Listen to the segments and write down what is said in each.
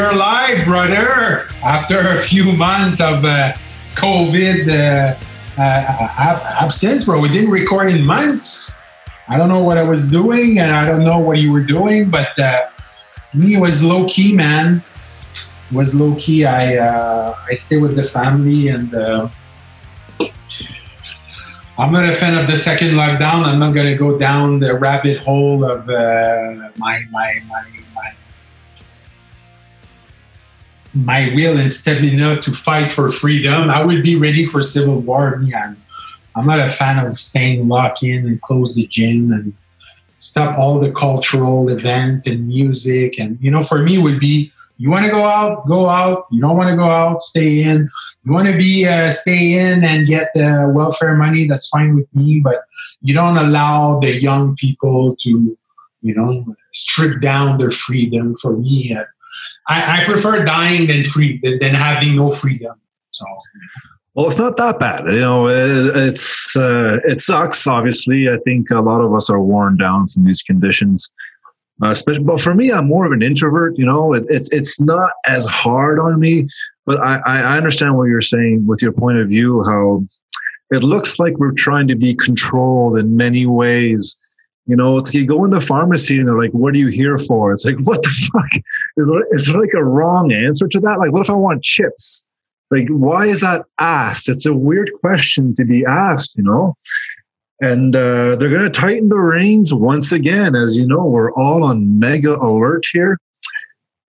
And we are live, brother, after a few months of uh, COVID uh, uh, absence, bro. We didn't record in months. I don't know what I was doing, and I don't know what you were doing, but uh, me, it was low key, man. It was low key. I uh, I stay with the family, and uh, I'm not a fan of the second lockdown. I'm not gonna go down the rabbit hole of my my my my will and stamina to fight for freedom. I would be ready for civil war. Me, I'm I'm not a fan of staying locked in and close the gym and stop all the cultural event and music. And you know, for me, would be you want to go out, go out. You don't want to go out, stay in. You want to be uh, stay in and get the welfare money. That's fine with me, but you don't allow the young people to, you know, strip down their freedom. For me, uh, I, I, prefer dying than free than, than having no freedom. So. Well, it's not that bad. You know, it, it's uh, it sucks. Obviously, I think a lot of us are worn down from these conditions. Uh, but for me, I'm more of an introvert. You know, it, it's it's not as hard on me. But I, I understand what you're saying with your point of view. How it looks like we're trying to be controlled in many ways. You know, it's you go in the pharmacy and they're like, "What are you here for?" It's like, "What the fuck?" Is there, is there like a wrong answer to that? Like, what if I want chips? Like, why is that asked? It's a weird question to be asked, you know? And uh, they're going to tighten the reins once again. As you know, we're all on mega alert here.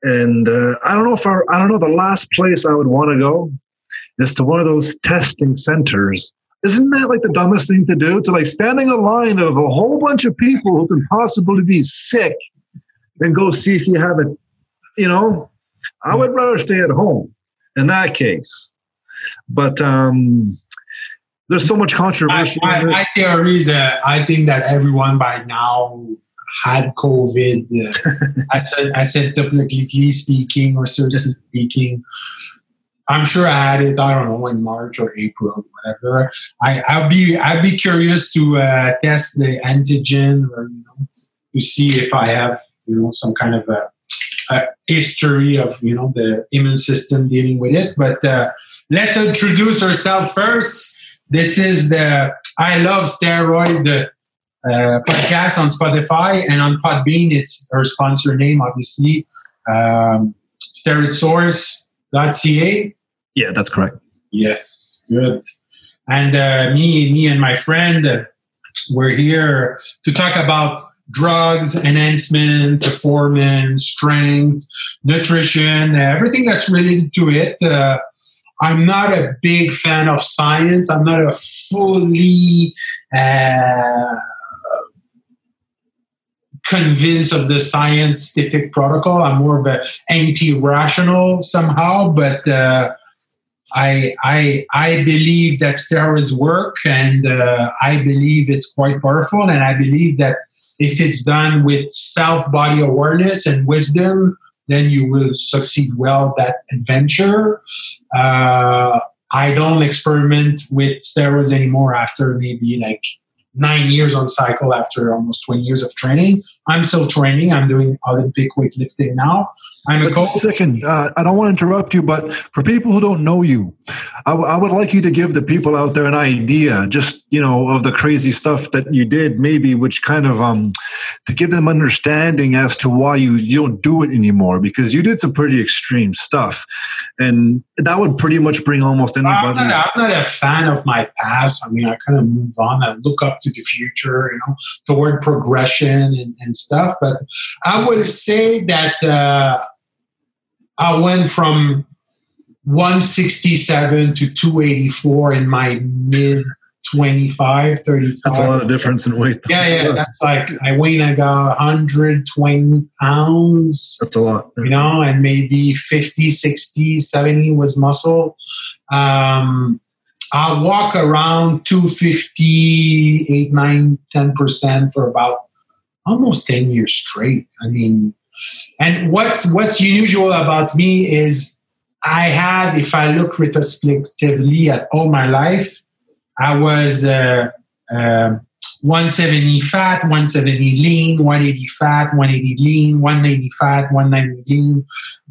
And uh, I don't know if I, I don't know the last place I would want to go is to one of those testing centers. Isn't that like the dumbest thing to do? To like standing a line of a whole bunch of people who can possibly be sick and go see if you have it. You know, I would rather stay at home in that case. But um, there's so much controversy. My, my, my theory is that I think that everyone by now had COVID. Uh, I said, I said, typically speaking or seriously speaking. I'm sure I had it. I don't know in March or April, whatever. I, I'll be I'd be curious to uh, test the antigen or you know to see if I have you know some kind of a uh, history of you know the immune system dealing with it. But uh, let's introduce ourselves first. This is the I Love Steroid uh, podcast on Spotify and on Podbean. It's our sponsor name, obviously, um, steroidsource.ca. Yeah, that's correct. Yes, good. And uh, me, me and my friend, we're here to talk about drugs, enhancement, performance, strength, nutrition, everything that's related to it. Uh, I'm not a big fan of science. I'm not a fully uh, convinced of the scientific protocol. I'm more of an anti-rational somehow, but uh, I, I, I believe that steroids work, and uh, I believe it's quite powerful, and I believe that if it's done with self body awareness and wisdom, then you will succeed well that adventure. Uh, I don't experiment with steroids anymore after maybe like nine years on cycle after almost 20 years of training. I'm still training. I'm doing Olympic weightlifting now. I'm but a coach. Second, uh, I don't want to interrupt you, but for people who don't know you, I, w- I would like you to give the people out there an idea, just you know, of the crazy stuff that you did, maybe, which kind of um, to give them understanding as to why you you don't do it anymore, because you did some pretty extreme stuff, and that would pretty much bring almost anybody. I'm not, I'm not a fan of my past. I mean, I kind of move on. I look up to the future, you know, toward progression and, and stuff. But I would say that uh, I went from 167 to 284 in my mid 25, 35. That's a lot of difference in weight. Yeah, yeah. That's like I weigh I got 120 pounds. That's a lot. You know, and maybe 50, 60, 70 was muscle. Um, I walk around 250, 8, 9, 10% for about almost 10 years straight. I mean, and what's what's unusual about me is I had, if I look retrospectively at all my life, I was uh, uh, 170 fat, 170 lean, 180 fat, 180 lean, 180 fat, 190 lean,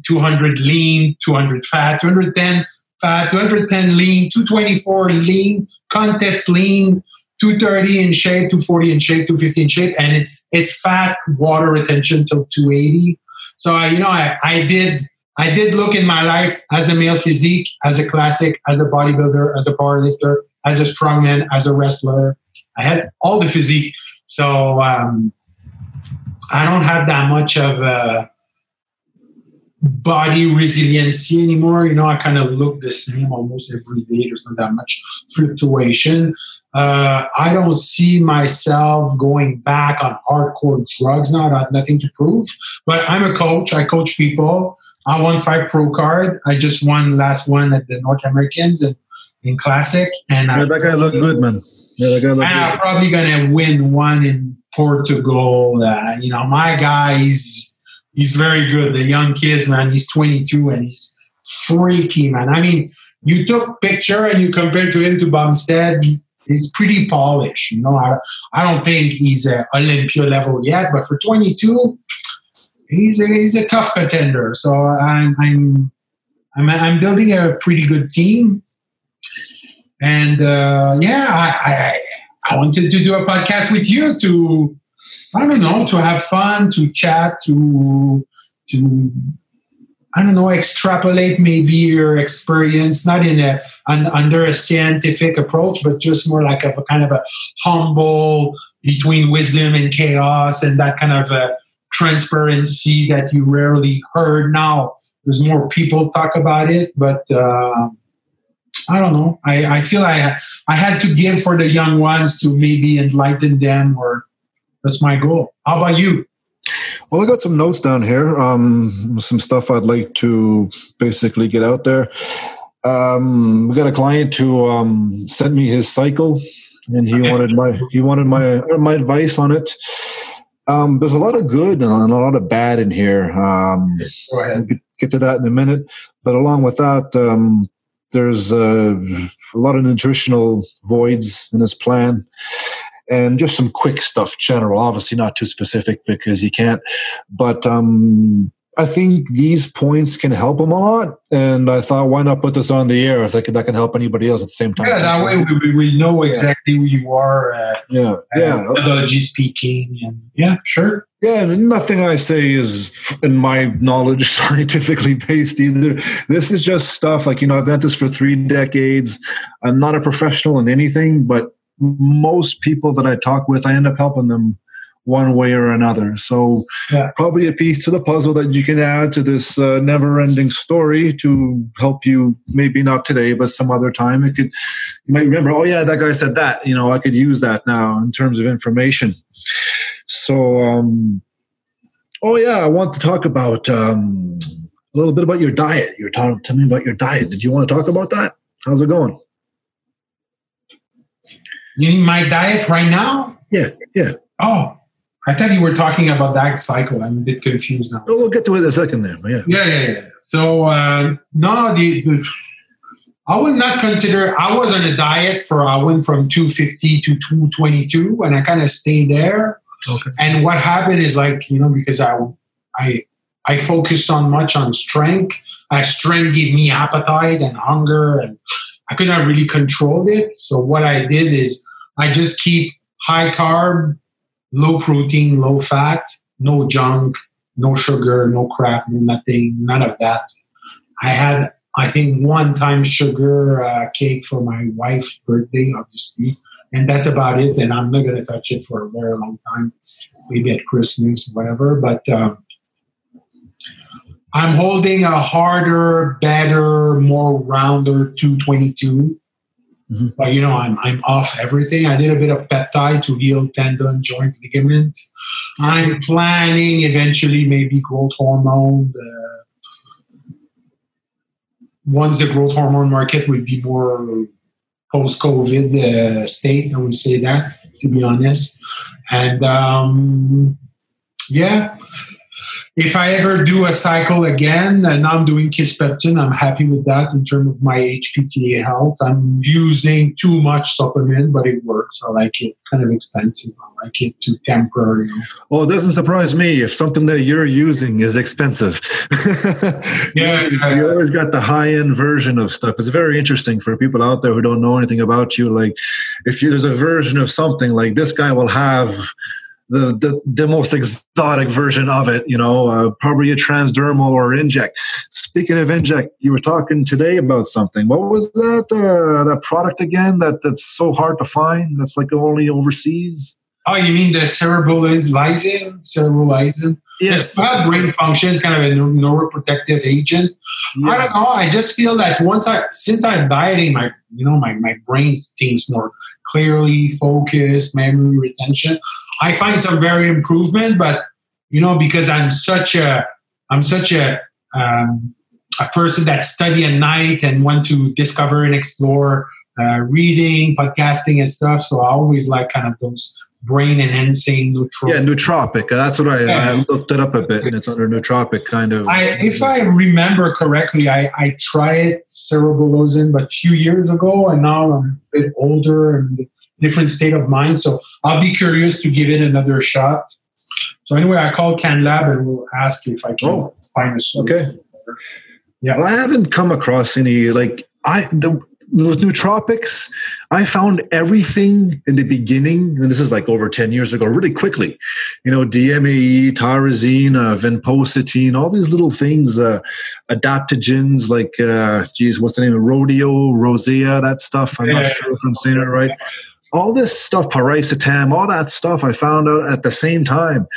200 lean, 200 fat, 210 fat, 210 lean, 224 lean, contest lean, 230 in shape, 240 in shape, 250 in shape, and it, it fat water retention till 280. So I, you know, I, I did I did look in my life as a male physique, as a classic, as a bodybuilder, as a powerlifter, as a strongman, as a wrestler. I had all the physique. So um, I don't have that much of a body resiliency anymore. You know, I kind of look the same almost every day. There's not that much fluctuation. Uh, I don't see myself going back on hardcore drugs now. I have nothing to prove. But I'm a coach. I coach people. I won five pro card. I just won last one at the North Americans and in Classic. And yeah, I, that guy looked good, man. Yeah, that guy looked and good. I'm probably gonna win one in Portugal. Uh, you know, my guy, he's very good. The young kids, man. He's 22 and he's freaky, man. I mean, you took picture and you compared to him to Bumstead. He's pretty polished. You know, I, I don't think he's a Olympia level yet, but for 22, he's a, he's a tough contender. So I'm I'm I'm, I'm building a pretty good team, and uh, yeah, I, I I wanted to do a podcast with you to I don't know to have fun, to chat, to to I don't know, extrapolate maybe your experience, not in a an, under a scientific approach, but just more like a, a, kind of a humble between wisdom and chaos, and that kind of a transparency that you rarely heard. Now there's more people talk about it, but uh, I don't know. I, I feel I I had to give for the young ones to maybe enlighten them, or that's my goal. How about you? Well, I got some notes down here. Um, some stuff I'd like to basically get out there. Um, we got a client who um, sent me his cycle, and he okay. wanted my he wanted my my advice on it. Um, there's a lot of good and a lot of bad in here. Um, Go ahead. We'll get to that in a minute. But along with that, um, there's uh, a lot of nutritional voids in this plan and just some quick stuff general obviously not too specific because you can't but um, I think these points can help them a lot, and I thought, why not put this on the air if that can, that can help anybody else at the same time? Yeah, that way we, we know exactly who you are. Uh, yeah, yeah. Methodology speaking, and yeah, sure. Yeah, nothing I say is, in my knowledge, scientifically based either. This is just stuff like you know I've done this for three decades. I'm not a professional in anything, but most people that I talk with, I end up helping them one way or another. So, yeah. probably a piece to the puzzle that you can add to this uh, never ending story to help you, maybe not today, but some other time. It could, you might remember, oh, yeah, that guy said that. You know, I could use that now in terms of information. So, um, oh, yeah, I want to talk about um, a little bit about your diet. You were talking to me about your diet. Did you want to talk about that? How's it going? You mean my diet right now? Yeah, yeah. Oh, I thought you were talking about that cycle. I'm a bit confused now. Oh, we'll get to it in a second there. Yeah. Yeah, yeah, yeah. So uh, no, the, the, I would not consider. I was on a diet for. I went from 250 to 222, and I kind of stayed there. Okay. And what happened is like you know because I I I focused on much on strength. I strength gave me appetite and hunger, and I could not really control it. So what I did is I just keep high carb low protein, low fat, no junk, no sugar, no crap, no nothing, none of that. I had, I think, one time sugar uh, cake for my wife's birthday, obviously, and that's about it. And I'm not going to touch it for a very long time, maybe at Christmas, whatever. But um, I'm holding a harder, better, more rounder 222 Mm-hmm. But you know, I'm I'm off everything. I did a bit of peptide to heal tendon, joint, ligament. I'm planning eventually maybe growth hormone. Uh, once the growth hormone market will be more post-COVID uh, state, I would say that to be honest. And um, yeah, if I ever do a cycle again, and I'm doing kisspeptin, I'm happy with that in terms of my HPTA health. I'm using too much supplement, but it works. I like it. Kind of expensive. I like it to temper. You know. Well, it doesn't surprise me if something that you're using is expensive. yeah, you, you always got the high end version of stuff. It's very interesting for people out there who don't know anything about you. Like, if you, there's a version of something, like this guy will have the, the, the most exotic version of it, you know, uh, probably a transdermal or inject. Speaking of inject, you were talking today about something. What was that uh, that product again that that's so hard to find? That's like only overseas. Oh, you mean the cerebrolysin? Cerebrolysin? Yes. It's brain function. It's kind of a neuroprotective agent. Yeah. I don't know. I just feel that once I, since I'm dieting, my, you know, my, my brain thinks more clearly, focused, memory retention. I find some very improvement, but you know, because I'm such a, I'm such a, um, a person that study at night and want to discover and explore uh, reading, podcasting, and stuff. So I always like kind of those brain enhancing nootropic. Yeah, nootropic. That's what I, yeah. I, looked it up a bit, and it's under nootropic kind of. I, if I remember correctly, I, I tried cerebrolysin, but a few years ago, and now I'm a bit older and different state of mind. So I'll be curious to give it another shot. So anyway, I called CanLab and we'll ask if I can oh, find a solution. Okay. Yeah. Well, I haven't come across any like I the with nootropics, I found everything in the beginning, and this is like over 10 years ago, really quickly. You know, DMAE, tyrosine, uh, vinpocetine, all these little things, uh, adaptogens like, uh, geez, what's the name of Rodeo, Rosea, that stuff. I'm yeah. not sure if I'm saying it right all this stuff, piracetam, all that stuff I found out at the same time.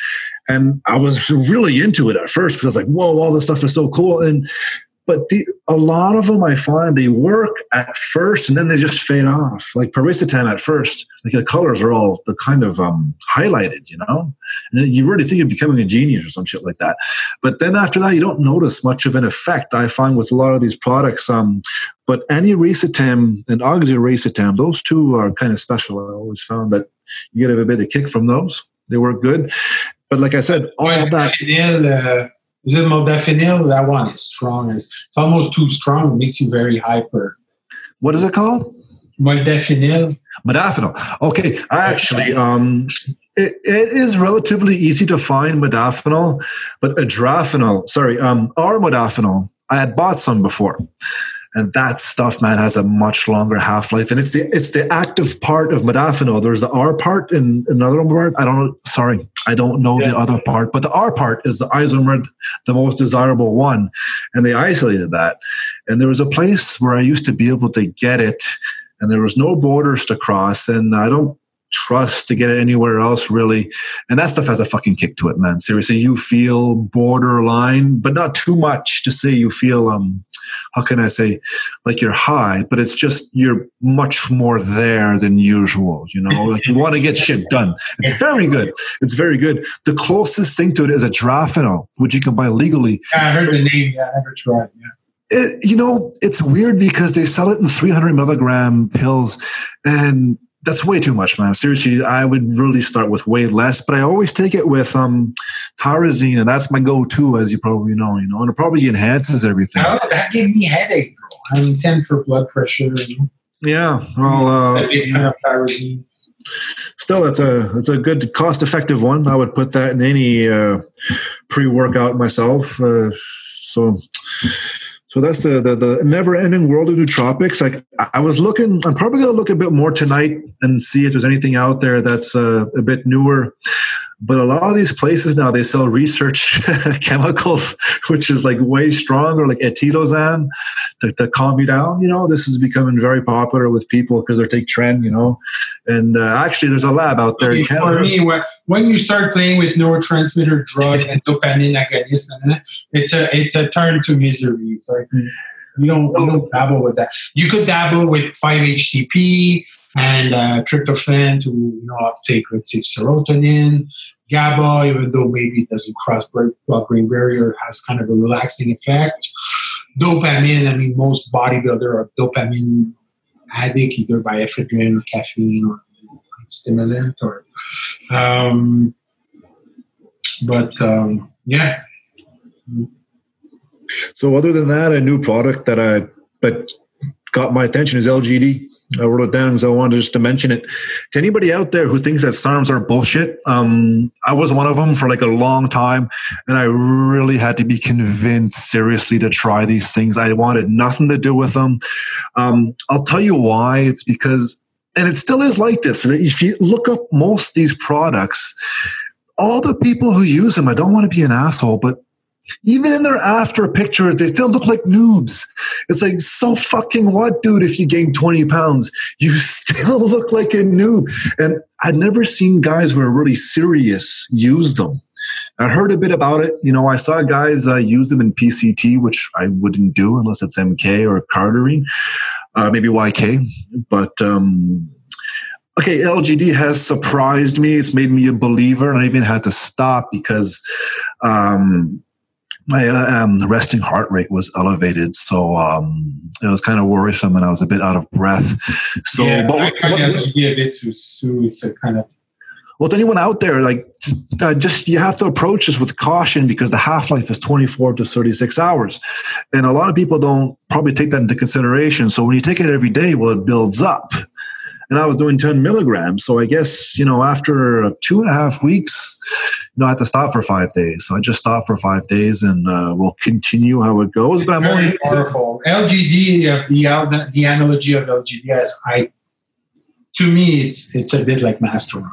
And I was really into it at first because I was like, whoa, all this stuff is so cool. And but the, a lot of them I find they work at first and then they just fade off. Like piracetam at first, like the colors are all the kind of um, highlighted, you know, and you really think you're becoming a genius or some shit like that. But then after that, you don't notice much of an effect. I find with a lot of these products. Um, but aniracetam and oxiracetam, those two are kind of special. I always found that you get a bit of kick from those. They work good. But like I said, all well, that. Is it modafinil? That one is strong. It's almost too strong. It makes you very hyper. What is it called? Modafinil. Modafinil. Okay, I actually, um, it, it is relatively easy to find modafinil, but adrafinil, sorry, um, armodafinil, I had bought some before and that stuff man has a much longer half-life. And it's the it's the active part of modafinil. There's the r part and another part. I don't know sorry i don't know yeah. the other part but the r part is the isomer the most desirable one. And they isolated that. And there was a place where i used to be able to get it and there was no borders to cross and i don't trust to get it anywhere else really. And that stuff has a fucking kick to it man. Seriously you feel borderline but not too much to say you feel um how can I say, like you're high, but it's just you're much more there than usual. You know, like you want to get shit done. It's very good. It's very good. The closest thing to it is a adrafinil, which you can buy legally. Yeah, I heard the name. Yeah, I never tried. Yeah. It, you know, it's weird because they sell it in 300 milligram pills, and that's way too much, man. Seriously, I would really start with way less, but I always take it with um tyrosine, and that's my go-to, as you probably know. You know, and it probably enhances everything. Oh, that gave me headache, bro. I mean, ten for blood pressure. Yeah, well, uh. Still, that's a that's a good cost-effective one. I would put that in any uh, pre-workout myself. Uh, so so that's the, the, the never ending world of nootropics. Like I was looking, I'm probably to look a bit more tonight and see if there's anything out there that's uh, a bit newer. But a lot of these places now they sell research chemicals, which is like way stronger, like etidozan, to, to, calm you down. You know, this is becoming very popular with people because they take trend. You know, and uh, actually, there's a lab out there. Okay, for me, when you start playing with neurotransmitter drug and dopamine agonist, it's a it's a turn to misery. It's like you don't you don't dabble with that. You could dabble with 5-HTP and uh, tryptophan to you know take let's say serotonin, GABA, even though maybe it doesn't cross the blood-brain barrier, has kind of a relaxing effect. Dopamine, I mean, most bodybuilder are dopamine addict, either by ephedrine or caffeine or stimulant or. Um, but um, yeah, So, other than that, a new product that I that got my attention is LGD. I wrote it down because I wanted just to mention it to anybody out there who thinks that SARMs are bullshit. Um, I was one of them for like a long time, and I really had to be convinced seriously to try these things. I wanted nothing to do with them. Um, I'll tell you why. It's because, and it still is like this. If you look up most these products, all the people who use them, I don't want to be an asshole, but even in their after pictures, they still look like noobs. It's like, so fucking what, dude? If you gain 20 pounds, you still look like a noob. And I'd never seen guys who are really serious use them. I heard a bit about it. You know, I saw guys uh, use them in PCT, which I wouldn't do unless it's MK or Cardarine, uh, maybe YK. But um, okay, LGD has surprised me. It's made me a believer, and I even had to stop because um, my uh, um, resting heart rate was elevated, so um, it was kind of worrisome, and I was a bit out of breath. So, yeah, but I what, kind of be a bit too soon. It's a kind of well, to anyone out there, like uh, just you have to approach this with caution because the half life is 24 to 36 hours. And a lot of people don't probably take that into consideration. So when you take it every day, well, it builds up. And I was doing 10 milligrams. So I guess, you know, after two and a half weeks, you know, I had to stop for five days. So I just stopped for five days and uh, we'll continue how it goes. But I'm very only. powerful. LGD, uh, the the analogy of LGD is I to me it's it's a bit like Masteron.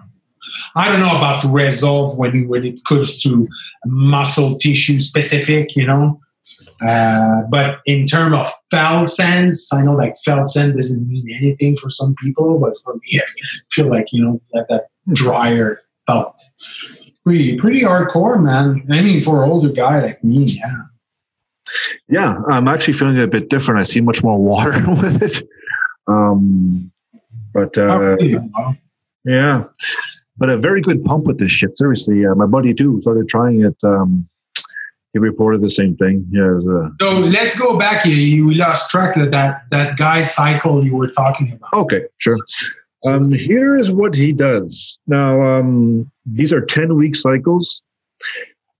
I don't know about resolve when when it comes to muscle tissue specific, you know. Uh, but in terms of felt sense, I know like felt sense doesn't mean anything for some people, but for me, I feel like you know that, that drier felt. Pretty pretty hardcore, man. I mean, for an older guy like me, yeah. Yeah, I'm actually feeling a bit different. I see much more water with it. Um, but uh. Yeah, but a very good pump with this shit. Seriously, uh, my buddy too started trying it. Um, he reported the same thing. Yeah, uh, So let's go back. You, you lost track of that that guy cycle you were talking about. okay, sure. Um, here is what he does. Now, um, these are ten week cycles,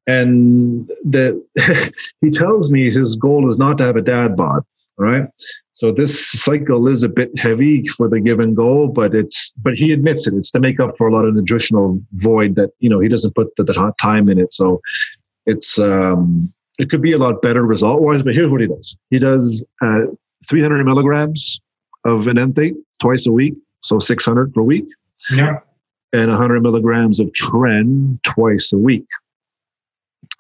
and the he tells me his goal is not to have a dad bod. All right. So this cycle is a bit heavy for the given goal, but it's but he admits it. It's to make up for a lot of nutritional void that you know he doesn't put the, the time in it. So it's um, it could be a lot better result wise. But here's what he does: he does uh, 300 milligrams of enanthate twice a week, so 600 per week, Yeah. and 100 milligrams of tren twice a week.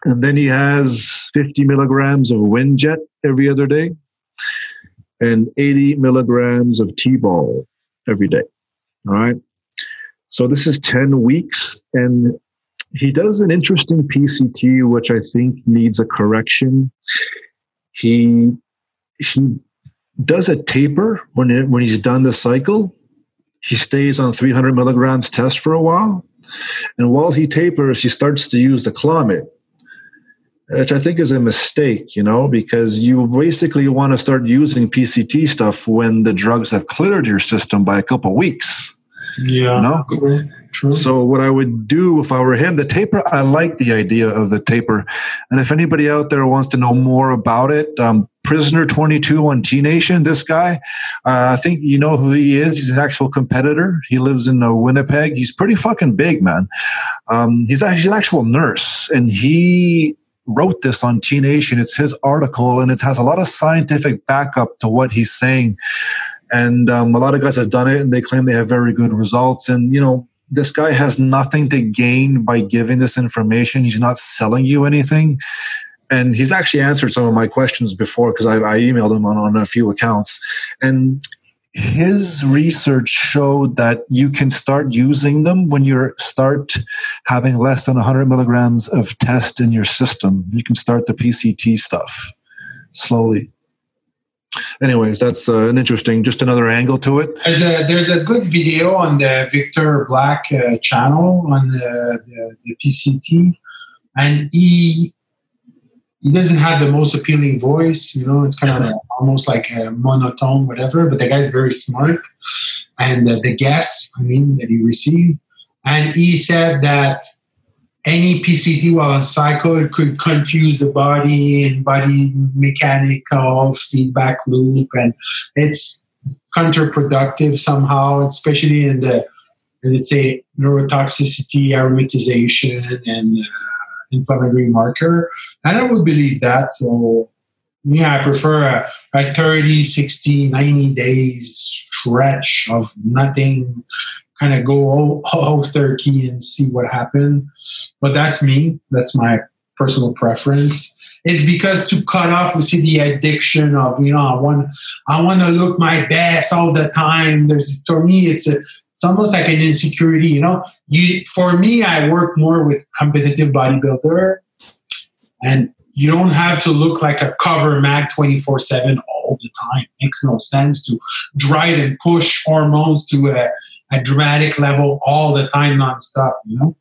And then he has 50 milligrams of Winject every other day and 80 milligrams of T-bol every day. All right. So this is 10 weeks. And he does an interesting PCT, which I think needs a correction. He he does a taper when it, when he's done the cycle. He stays on 300 milligrams test for a while, and while he tapers, he starts to use the Clomid, which I think is a mistake. You know, because you basically want to start using PCT stuff when the drugs have cleared your system by a couple weeks. Yeah. No? True. True. So what I would do if I were him, the taper, I like the idea of the taper. And if anybody out there wants to know more about it, um, Prisoner 22 on T Nation, this guy, uh, I think you know who he is. He's an actual competitor. He lives in uh, Winnipeg. He's pretty fucking big, man. Um, he's actually an actual nurse, and he wrote this on T Nation. It's his article, and it has a lot of scientific backup to what he's saying. And um, a lot of guys have done it, and they claim they have very good results. And you know, this guy has nothing to gain by giving this information. He's not selling you anything. And he's actually answered some of my questions before because I, I emailed him on, on a few accounts. And his research showed that you can start using them when you start having less than 100 milligrams of test in your system. You can start the PCT stuff slowly. Anyways, that's uh, an interesting, just another angle to it. There's a there's a good video on the Victor Black uh, channel on the, the, the PCT, and he he doesn't have the most appealing voice. You know, it's kind of almost like a monotone, whatever. But the guy's very smart, and uh, the guests, I mean, that he received, and he said that any PCT while on cycle could confuse the body and body mechanical feedback loop, and it's counterproductive somehow, especially in the let's say neurotoxicity, aromatization, and uh, inflammatory marker. And I would believe that. So yeah, I prefer a, a 30, 60, 90 days stretch of nothing, kind of go off turkey and see what happened. But that's me. That's my personal preference. It's because to cut off, we see the addiction of, you know, I want, I want to look my best all the time. There's, for me, it's a, it's almost like an insecurity, you know. You, for me, I work more with competitive bodybuilder, and you don't have to look like a cover mag 24 7 all the time. It makes no sense to drive and push hormones to a, a dramatic level all the time, nonstop, you know?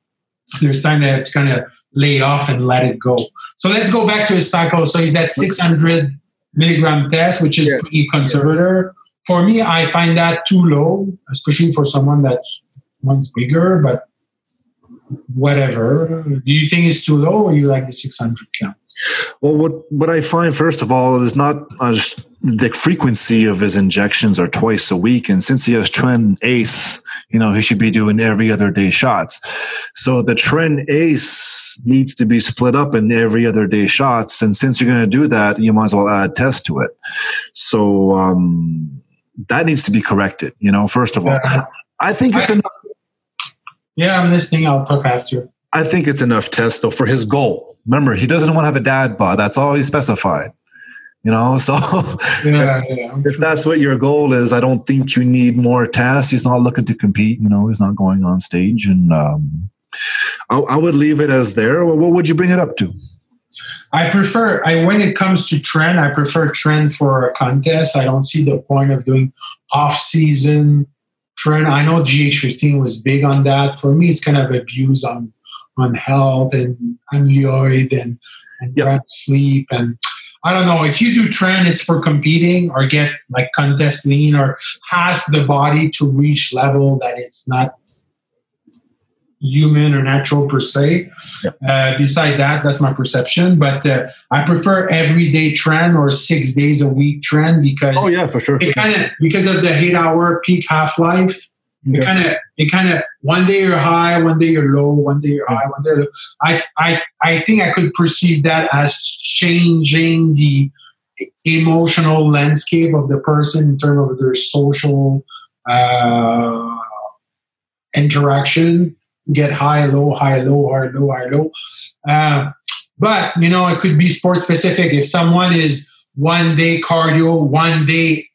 There's time to have to kind of lay off and let it go. So let's go back to his cycle. So he's at 600 milligram test, which is yeah. pretty conservative. For me, I find that too low, especially for someone that's wants bigger, but whatever. Do you think it's too low or you like the 600 count? Well, what what I find first of all is not uh, the frequency of his injections are twice a week, and since he has tren Ace, you know he should be doing every other day shots. So the tren Ace needs to be split up in every other day shots, and since you're going to do that, you might as well add test to it. So um, that needs to be corrected. You know, first of all, I think it's I, enough. Yeah, I'm listening. I'll talk after. I think it's enough test though for his goal Remember, he doesn't want to have a dad bod. That's all he specified. You know, so yeah, if, yeah, if that's what your goal is, I don't think you need more tests. He's not looking to compete. You know, he's not going on stage, and um, I, I would leave it as there. Well, what would you bring it up to? I prefer I when it comes to tren, I prefer tren for a contest. I don't see the point of doing off season tren. I know GH15 was big on that. For me, it's kind of abuse on on health and amyloid and, and yep. sleep and I don't know if you do Tren, it's for competing or get like contest lean or ask the body to reach level that it's not human or natural per se. Yep. Uh, beside that, that's my perception. But uh, I prefer everyday tren or six days a week tren because oh yeah, for sure. It kind of because of the eight hour peak half life. It kind of, it kind of, one day you're high, one day you're low, one day you're high, one day. Low. I, I, I think I could perceive that as changing the emotional landscape of the person in terms of their social uh, interaction. Get high, low, high, low, high, low, high, low. Uh, but you know, it could be sport specific. If someone is one day cardio, one day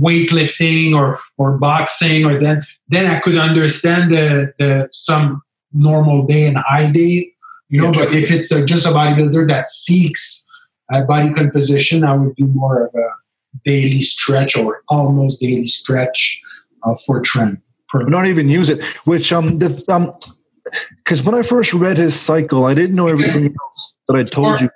weightlifting or or boxing or then then I could understand the, the some normal day and high day you know but if it's just a bodybuilder that seeks a body composition I would do more of a daily stretch or almost daily stretch uh, for Tren not even use it which um the, um because when I first read his cycle I didn't know everything else that I told you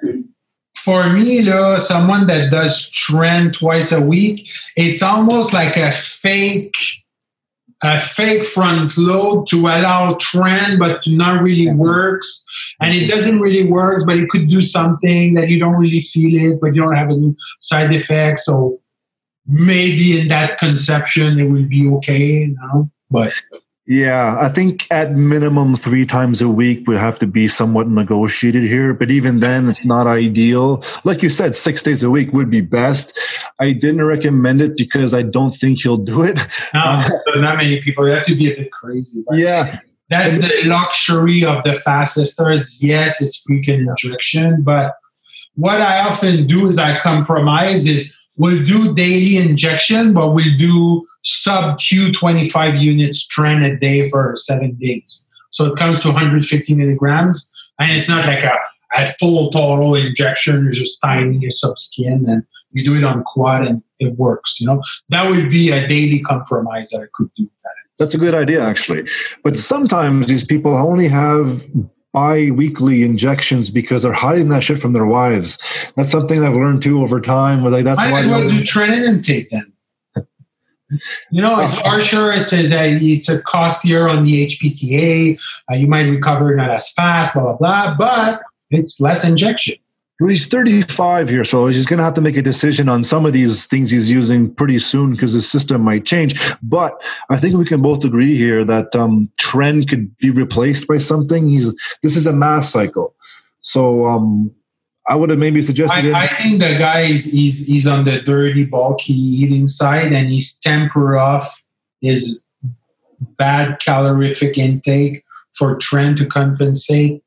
for me, lo, someone that does tren twice a week, it's almost like a fake, a fake front load to allow tren, but to not really works. And it doesn't really work, but it could do something that you don't really feel it, but you don't have any side effects. So maybe in that conception, it will be okay, you know. But yeah, I think at minimum three times a week would have to be somewhat negotiated here. But even then, it's not ideal. Like you said, six days a week would be best. I didn't recommend it because I don't think he'll do it. No, uh, so not many people. You have to be a bit crazy. That's, yeah. That's the luxury of the fastest stars. Yes, it's freaking injection. But what I often do is I compromise is We'll do daily injection, but we'll do sub Q 25 units Tren a day for seven days. So it comes to 150 milligrams, and it's not like a, a full total injection. You're just tiny your sub skin, and you do it on quad, and it works. You know that would be a daily compromise that I could do. That. That's a good idea, actually. But sometimes these people only have bi-weekly injections because they're hiding that shit from their wives. That's something I've learned too over time. Like that's Might why as well do Tren intake then. You know, it's harsher. It says that it's a costlier on the HPTA. Uh, you might recover not as fast, blah blah blah, but it's less injection. Well, he's 35 here, so he's going to have to make a decision on some of these things he's using pretty soon because his system might change. But I think we can both agree here that um, tren could be replaced by something. He's this is a mass cycle, so um, I would have maybe suggested. I, I think the guy is he's, he's on the dirty, bulky eating side, and he's temper off his bad calorific intake for tren to compensate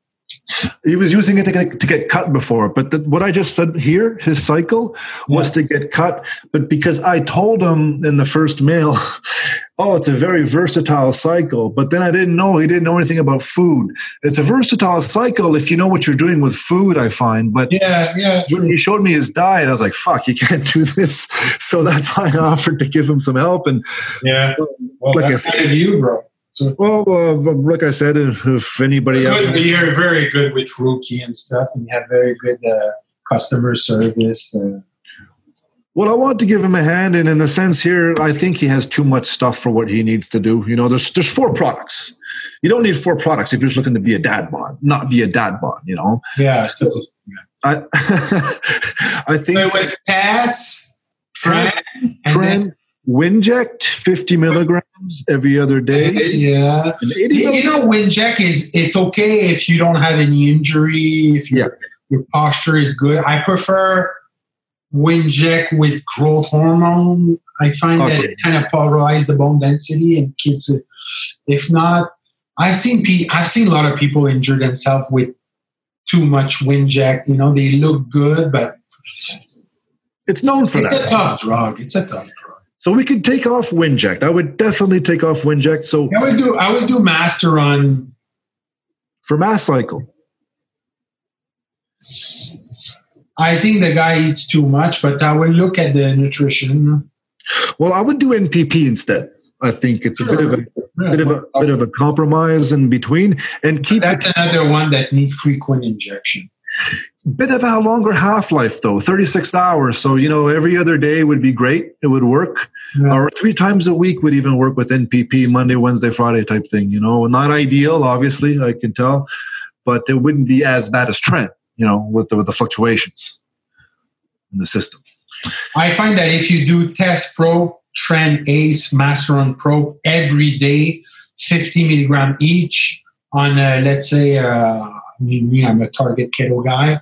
he was using it to get, to get cut before, but the, what I just said here, his cycle was yeah. to get cut. But because I told him in the first mail, oh, it's a very versatile cycle. But then I didn't know he didn't know anything about food. It's a versatile cycle if you know what you're doing with food. I find, but yeah, yeah. When he showed me his diet, I was like, "Fuck, you can't do this." So that's why I offered to give him some help. And yeah, well, like that's I said, kind of you, bro. So, well, uh, like I said, if anybody good, you're very good with rookie and stuff, and you have very good uh, customer service. Uh, well, I want to give him a hand, and in the sense, here, I think he has too much stuff for what he needs to do. You know, there's there's four products. You don't need four products if you're just looking to be a dad bod, not be a dad bod. You know. Yeah. So, I I think so it was pass, Tren, Tren, Winject, 50 milligrams every other day. Yeah. You know, Winject is it's okay if you don't have any injury, if your, yeah. your posture is good. I prefer Winject with growth hormone. I find okay. that it kind of pulverizes the bone density and kids. If not, I've seen I've seen a lot of people injure themselves with too much Winject. You know, they look good, but it's known for it's that. It's a tough drug. It's a tough drug. So we could take off Winject. I would definitely take off Winject. So I would do I would do Masteron for mass cycle. I think the guy eats too much, but I will look at the nutrition. Well, I would do NPP instead. I think it's a bit of a yeah. bit of a bit of a compromise in between, and keep. That's another one that needs frequent injection bit of a longer half life though 36 hours. So you know every other day would be great. It would work. Yeah. or three times a week would even work with npp monday wednesday friday type thing you know? Not ideal obviously i can tell but it wouldn't be as bad as tren you know with the, with the fluctuations in the system. I find that if you do test pro tren ace Masteron pro every day 50 milligram each on uh, let's say uh, me, I'm a target keto guy.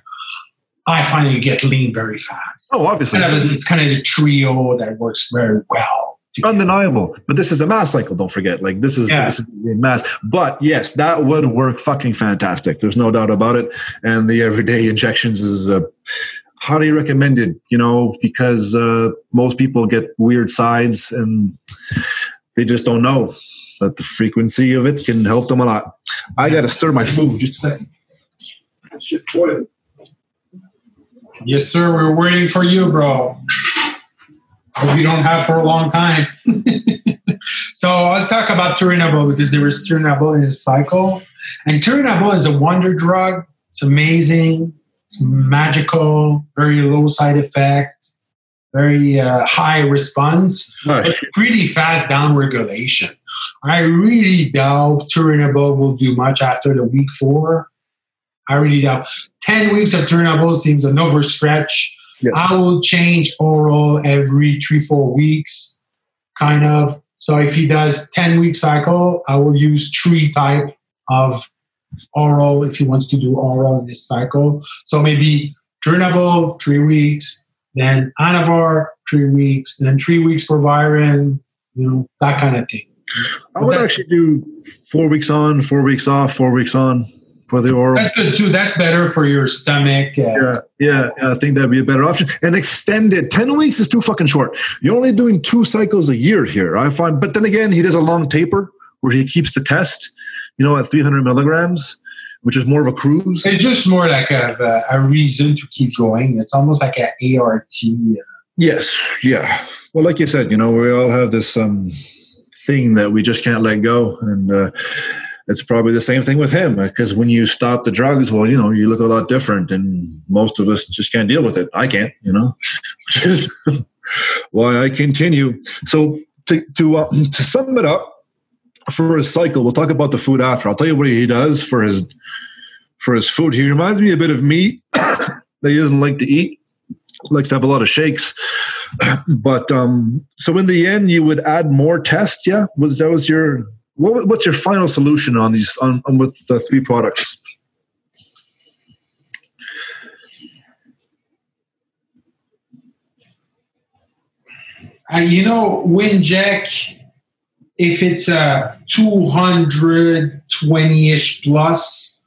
I find you get lean very fast. Oh, obviously. It's kind of, it's kind of the trio that works very well. Undeniable. But this is a mass cycle, don't forget. Like this is, yeah. this is mass. But yes, that would work fucking fantastic. There's no doubt about it. And the everyday injections is uh, highly recommended, you know, because uh, most people get weird sides and they just don't know that the frequency of it can help them a lot. I got to stir my food. Just a second. Yes, sir. We're waiting for you, bro. Hope you don't have for a long time. so I'll talk about Turinabol because there was Turinabol in his cycle. And Turinabol is a wonder drug. It's amazing. It's magical, very low side effect, very uh, high response, but pretty fast down regulation. I really doubt Turinabol will do much after the week four. I really doubt. 10 weeks of Turinabol seems an overstretch. Yes. I will change oral every three, four weeks, kind of. So if he does 10 week cycle, I will use three type of oral if he wants to do oral in this cycle. So maybe Turinabol, three weeks, then Anavar, three weeks, then three weeks for Viren, you know, that kind of thing. I would actually do four weeks on, four weeks off, four weeks on for the oral. That's good too. That's better for your stomach. Uh, yeah, yeah, yeah, I think that'd be a better option. And extend it. Ten weeks is too fucking short. You're only doing two cycles a year here. I find, but then again, he does a long taper where he keeps the test. You know, at 300 milligrams, which is more of a cruise. It's just more like a, a reason to keep going. It's almost like an ART. Yes, yeah. Well, like you said, you know, we all have this um, thing that we just can't let go, and. Uh, it's probably the same thing with him because when you stop the drugs, well, you know, you look a lot different, and most of us just can't deal with it. I can't, you know, which is why I continue. So to to uh, to sum it up for his cycle, we'll talk about the food after. I'll tell you what he does for his for his food. He reminds me a bit of me that he doesn't like to eat. Likes to have a lot of shakes, but um, so in the end, you would add more tests. Yeah, was that was your what, what's your final solution on these on, on with the three products? Uh, you know, Winject, if it's a 220-ish plus,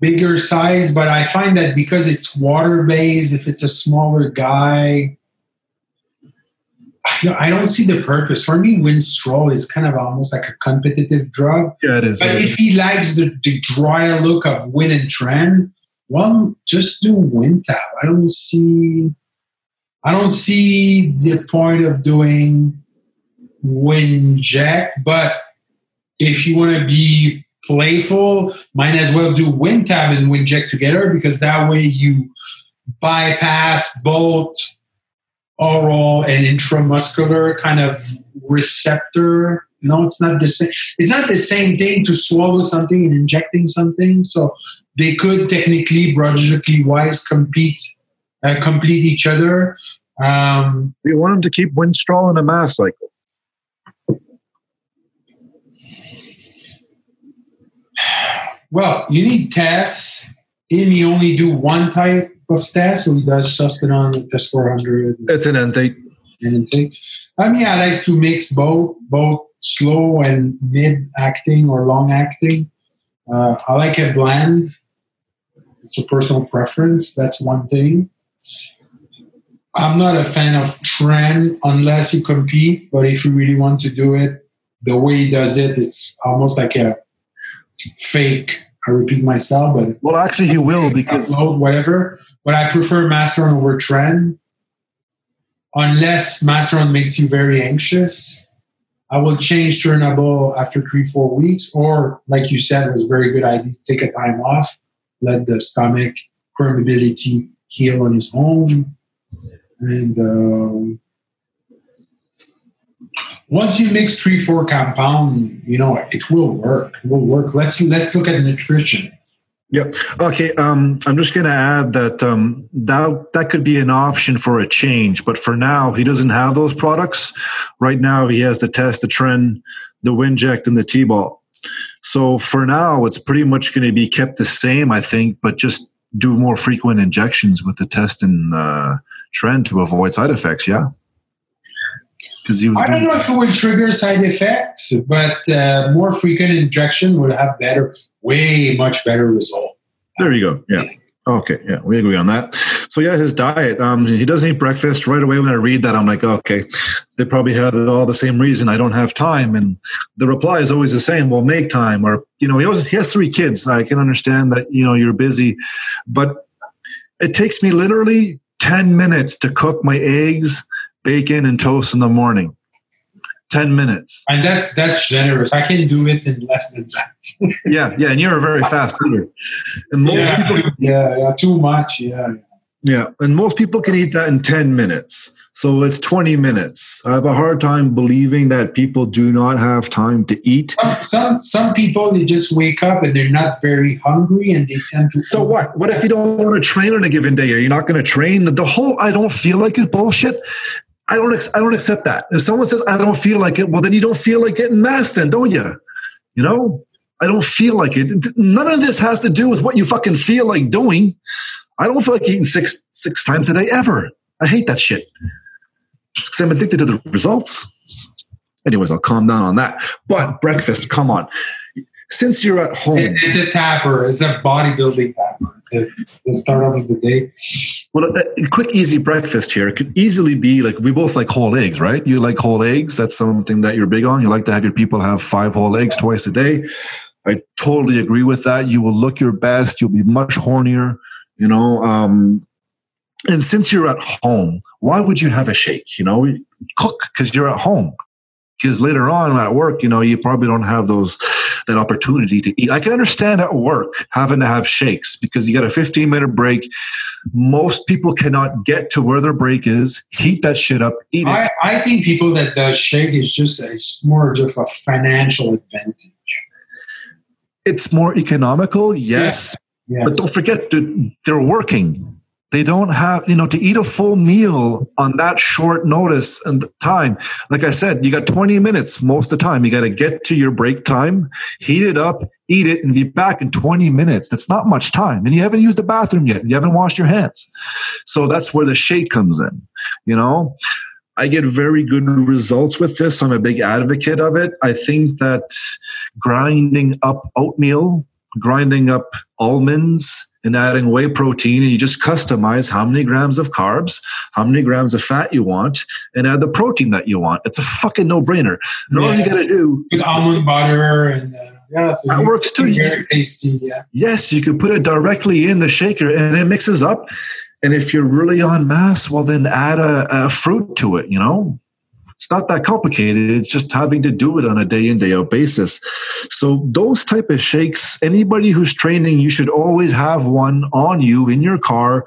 bigger size, but I find that because it's water-based, if it's a smaller guy, I don't see the purpose. For me, Winstrol is kind of almost like a competitive drug. Yeah, it is. But if he likes the, the drier look of Win and Tren, well, just do WinTab. I don't see I don't see the point of doing Winject, but if you want to be playful, might as well do WinTab and Winject together because that way you bypass both oral and intramuscular kind of receptor. Know, it's not the same. It's not the same thing to swallow something and injecting something. So they could technically, biologically wise, compete uh, complete each other. Um, you want them to keep Winstrol in a mass cycle? Well, you need tests. And you only do one type of test, so he does Sustanon test 400. It's an intake. An intake. I mean, I like to mix both, both slow and mid acting or long acting. Uh, I like a blend. It's a personal preference. That's one thing. I'm not a fan of tren unless you compete, but if you really want to do it, the way he does it, it's almost like a fake. I repeat myself, but well, actually, he will because upload, whatever. But I prefer Masteron over tren, unless Masteron makes you very anxious. I will change Turinabol after three, four weeks, or like you said, it was a very good idea to take a time off, let the stomach permeability heal on its own and um, once you mix three, four compound, you know it will work. It will work. Let's let's look at nutrition. Yep. Okay. Um, I'm just going to add that um, that that could be an option for a change, but for now he doesn't have those products. Right now he has the test, the tren, the Winject, and the T-bol. So for now, it's pretty much going to be kept the same, I think, but just do more frequent injections with the test and uh, tren to avoid side effects. Yeah. Because he was I don't know if it would trigger side effects, but uh, more frequent injection would have better, way much better result. There you go. Yeah. Okay, yeah, we agree on that. So yeah, his diet. Um, he doesn't eat breakfast. Right away when I read that, I'm like, okay, they probably have all the same reason. I don't have time, and the reply is always the same. Well, make time, or you know, he always he has three kids. I can understand that you know you're busy, but it takes me literally 10 minutes to cook my eggs, bacon, and toast in the morning. 10 minutes. And that's that's generous. I can do it in less than that. yeah, yeah, and you're a very fast eater. And most yeah, people yeah, yeah, too much, yeah. Yeah, and most people can eat that in 10 minutes. So it's 20 minutes. I have a hard time believing that people do not have time to eat. Some, some, some people, they just wake up and they're not very hungry and they tend to. So what? What if you don't want to train on a given day? Are you not going to train? The whole I don't feel like it bullshit. I don't, I don't accept that. If someone says, I don't feel like it, well, then you don't feel like getting masked then, don't you? You know? I don't feel like it. None of this has to do with what you fucking feel like doing. I don't feel like eating six six times a day ever. I hate that shit because I'm addicted to the results. Anyways, I'll calm down on that. But breakfast, come on. Since you're at home, it's a tapper. It's a bodybuilding tapper. The, the start of the day. Well, a, a, quick, easy breakfast here it could easily be like we both like whole eggs, right? You like whole eggs. That's something that you're big on. You like to have your people have five whole eggs twice a day. I totally agree with that. You will look your best. You'll be much hornier. You know, um, and since you're at home, why would you have a shake? You know, cook because you're at home. Because later on at work, you know, you probably don't have those that opportunity to eat. I can understand at work having to have shakes because you got a 15 minute break. Most people cannot get to where their break is, heat that shit up, eat it. I, I think people that does shake is just it's more just a financial advantage. It's more economical, yes, Yes. but don't forget that they're working. They don't have, you know, to eat a full meal on that short notice and time. Like I said, you got 20 minutes most of the time. You got to get to your break time, heat it up, eat it, and be back in 20 minutes. That's not much time. And you haven't used the bathroom yet. You haven't washed your hands. So that's where the shake comes in, you know? I get very good results with this. I'm a big advocate of it. I think that grinding up oatmeal, grinding up almonds, and adding whey protein, and you just customize how many grams of carbs, how many grams of fat you want, and add the protein that you want. It's a fucking no brainer. And all you got to do With almond butter and uh, yeah, so That works too. Very tasty. Yeah. Yes, you could put it directly in the shaker and it mixes up. And if you're really on mass, well, then add a, a fruit to it, you know? It's not that complicated. It's just having to do it on a day in, day out basis. So those type of shakes, anybody who's training, you should always have one on you in your car,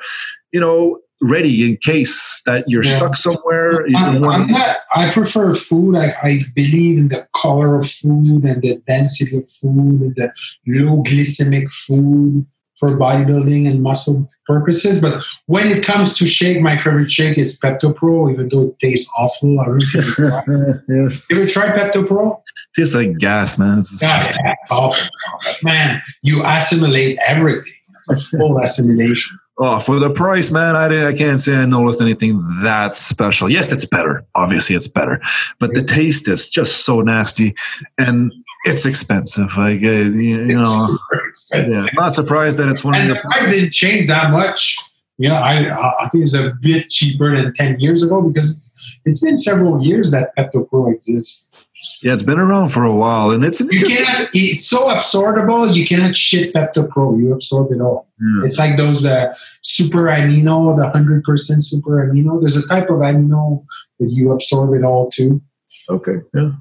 you know, ready in case that you're Yeah. stuck somewhere. I'm, don't I'm not, I prefer food. I, I believe in the color of food and the density of food and the low glycemic food for bodybuilding and muscle purposes. But when it comes to shake, my favorite shake is Pepto Pro, even though it tastes awful. I don't know if you tried- yes. you ever tried Pepto Pro? Tastes like gas, man. It's Yeah, disgusting. yeah, it's awful. Man, you assimilate everything. It's a full assimilation. Oh, for the price, man, I, didn't- I can't say I noticed anything that special. Yes, it's better. Obviously, it's better, but the taste is just so nasty, and it's expensive. Like uh, you, you know, It's yeah, I'm not surprised that it's one of and your. the price didn't change that much. You know, I I think it's a bit cheaper than ten years ago because it's, it's been several years that Pepto Pro exists. Yeah, it's been around for a while, and it's You cannot. It's so absorbable. You cannot shit Pepto Pro. You absorb it all. Yeah. It's like those uh, super amino, the hundred percent super amino. There's a type of amino that you absorb it all too. Okay, yeah,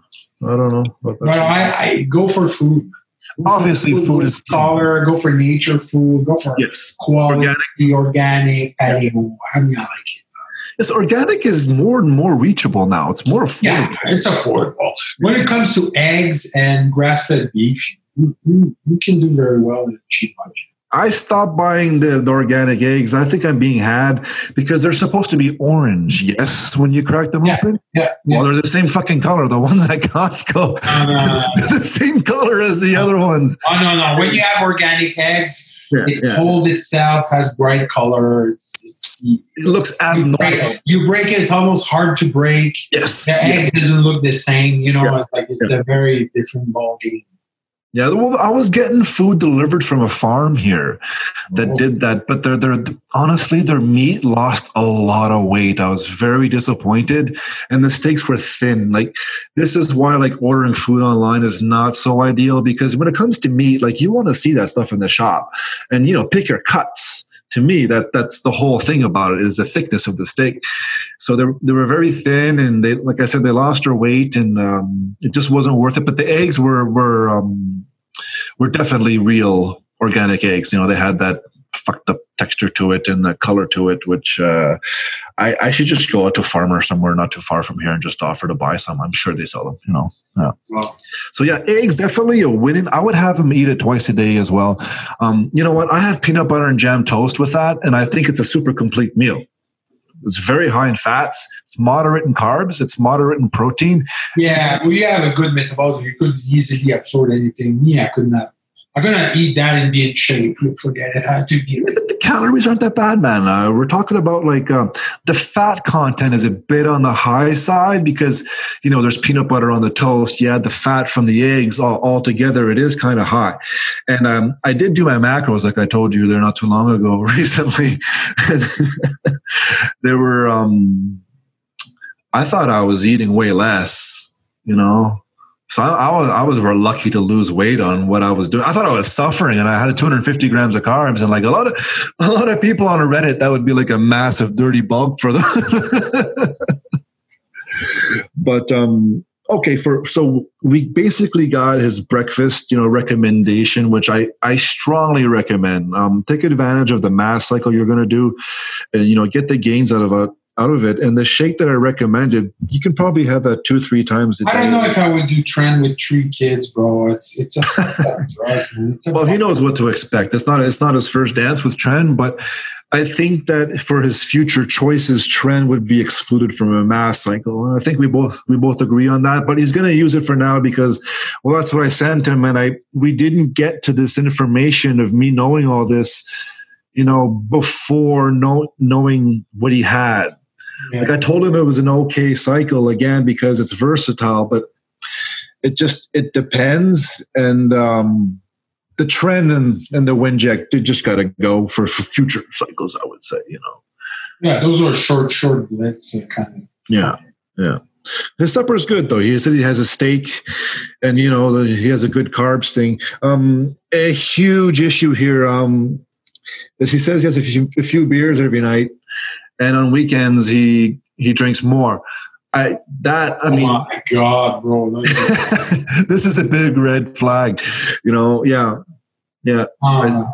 I don't know. About that. But I, I go for food. Obviously, food go is- color. Go for nature food. Go for yes, quality, organic. organic, paleo. I mean, I like it. Yes, organic is more and more reachable now. It's more affordable. Yeah, it's affordable. When it comes to eggs and grass-fed beef, you, you, you can do very well in a cheap budget. I stopped buying the, the organic eggs. I think I'm being had because they're supposed to be orange. Yes, when you crack them Yeah. open. Yeah, yeah. Well, they're the same fucking color. The ones at Costco, No, no, no, they're the same color as the other ones. Oh no, no. When you have organic eggs, Yeah, it yeah. hold itself, has bright color. It's it's It looks break, abnormal. you break it, it's almost hard to break. Yes. The Yeah. eggs doesn't look the same, you know. Yeah. It's like it's a very different ball game. Yeah, well, I was getting food delivered from a farm here that Oh. did that, but they're, they're honestly their meat lost a lot of weight. I was very disappointed, and the steaks were thin. Like this is why like ordering food online is not so ideal because when it comes to meat, like you want to see that stuff in the shop, and you know pick your cuts. To me, that that's the whole thing about it is the thickness of the steak. So they they were very thin, and they like I said they lost their weight, and um, it just wasn't worth it. But the eggs were were um, were definitely real organic eggs. You know, they had that fucked up texture to it and the color to it, which uh, I, I should just go out to a farmer somewhere not too far from here and just offer to buy some. I'm sure they sell them. You know. Yeah. Well, So yeah, eggs definitely a winning. I would have them eat it twice a day as well. Um, you know what? I have peanut butter and jam toast with that, and I think it's a super complete meal. It's very high in fats. It's moderate in carbs. It's moderate in protein. yeah, you have a good metabolism. You could easily absorb anything. Me, I could not. I could not eat that and be in shape. Forget it. I to be. the calories aren't that bad, man. Uh, we're talking about like uh, the fat content is a bit on the high side because you know there's peanut butter on the toast. You add the fat from the eggs all, all together, it is kind of high. And um, I did do my macros, like I told you there not too long ago, recently. there were. Um, I thought I was eating way less, you know. So I, I was I was lucky to lose weight on what I was doing. I thought I was suffering, and I had 250 grams of carbs, and like a lot of a lot of people on Reddit, that would be like a massive dirty bulk for them. but um, okay for so we basically got his breakfast you know recommendation which i i strongly recommend um take advantage of the mass cycle you're going to do and you know get the gains out of it out of it. And the shake that i recommended you can probably have that two three times a day I don't know if I would do tren with three kids, bro. It's it's a drugs, man. It's a well he knows what to expect. It's not it's not his first dance with tren but i think that for his future choices tren would be excluded from a mass cycle. And i think we both we both agree on that but he's going to use it for now because well that's what i sent him and i we didn't get to this information of me knowing all this you know before know, knowing what he had Yeah. like i told him it was an okay cycle again because it's versatile but it just it depends and um the tren and and the Winject they just got to go for, for future cycles i would say you know yeah, those are short, short blitz kind of. yeah yeah his supper is good though he said he has a steak and you know he has a good carbs thing um a huge issue here um is he says he has a few, a few beers every night and on weekends he he drinks more i that i oh mean my god, bro! This is a big red flag you know yeah yeah Uh,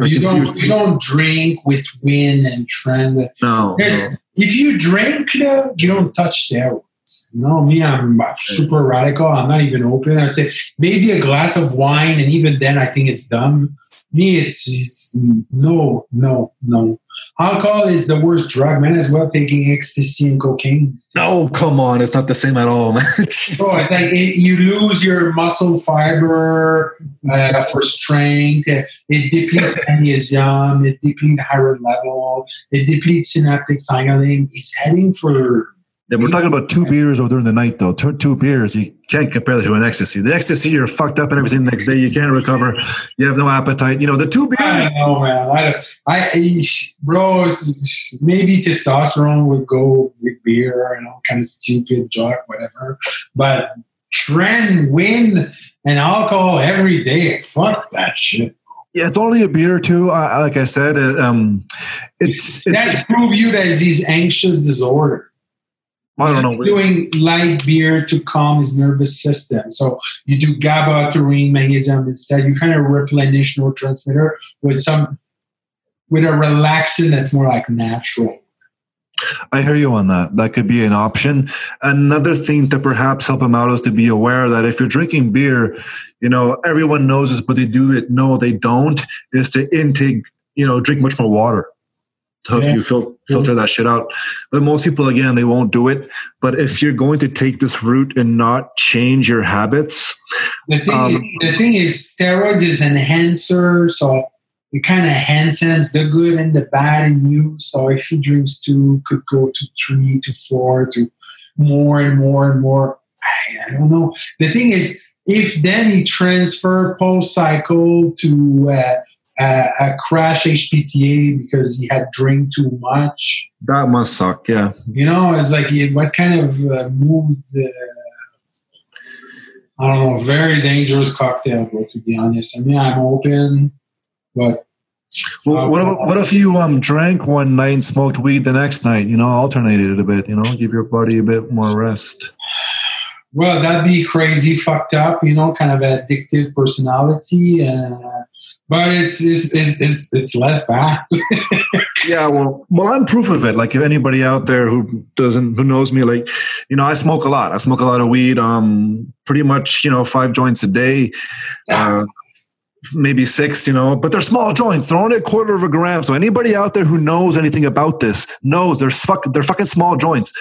I you don't you don't drink with win and tren. no, no. If you drink, though, you don't touch steroids. You know me, I'm super radical. I'm not even open. I say maybe a glass of wine, and even then, I think it's dumb. Me, it's it's no, no, no. Alcohol is the worst drug, man. As well, taking ecstasy and cocaine. No, come on. It's not the same at all, man. Oh, it's like it, you lose your muscle fiber uh, for strength. It, it depletes magnesium. It depletes iron level. It depletes synaptic signaling. It's heading for Yeah, we're talking about two beers over during the night, though. Two, two beers. You can't compare that to an ecstasy. The ecstasy, you're fucked up and everything the next day. You can't recover. You have no appetite. You know, the two I beers. don't know, man. I, I, I- bro, maybe testosterone would go with beer, and all kind of stupid junk, whatever. But tren, win, and alcohol every day. Fuck that shit. Yeah, it's only a beer or two. Uh, like I said, uh, um, it's it's. That's prove you that he's anxious disorder. I don't know. Doing light beer to calm his nervous system. So you do GABA, taurine, magnesium instead. You kind of replenish neurotransmitter with some with a relaxant that's more like natural. I hear you on that. That could be an option. Another thing to perhaps help him out is to be aware that if you're drinking beer, you know, everyone knows this, but they do it. No, they don't. Is to intake, you know, drink much more water to help Yeah. you fil- filter that shit out. But most people, again, they won't do it. But if you're going to take this route and not change your habits, The thing, Um, is, the thing is, steroids is enhancer, so it kind of enhances the good and the bad in you. So if he drinks two, could go to three, to four, to more and more and more. I, I don't know. The thing is, if then he transfer post cycle to uh, uh, a crash HPTA because he had drink too much, that must suck. Yeah. you know, it's like what kind of uh, mood? Uh, I don't know. Very dangerous cocktail, bro. To be honest, I mean, I'm open, but Well, what, if, what if you um drank one night and smoked weed the next night? You know, alternated it a bit. You know, give your body a bit more rest. Well, that'd be crazy, fucked up. You know, kind of addictive personality. Uh, but it's it's it's it's, it's less bad. Yeah, well, well, I'm proof of it. Like, if anybody out there who doesn't, who knows me, like, you know, I smoke a lot. I smoke a lot of weed. Um, pretty much, you know, five joints a day, uh, maybe six. You know, but they're small joints. They're only a quarter of a gram. So anybody out there who knows anything about this knows they're fuck, they're fucking small joints.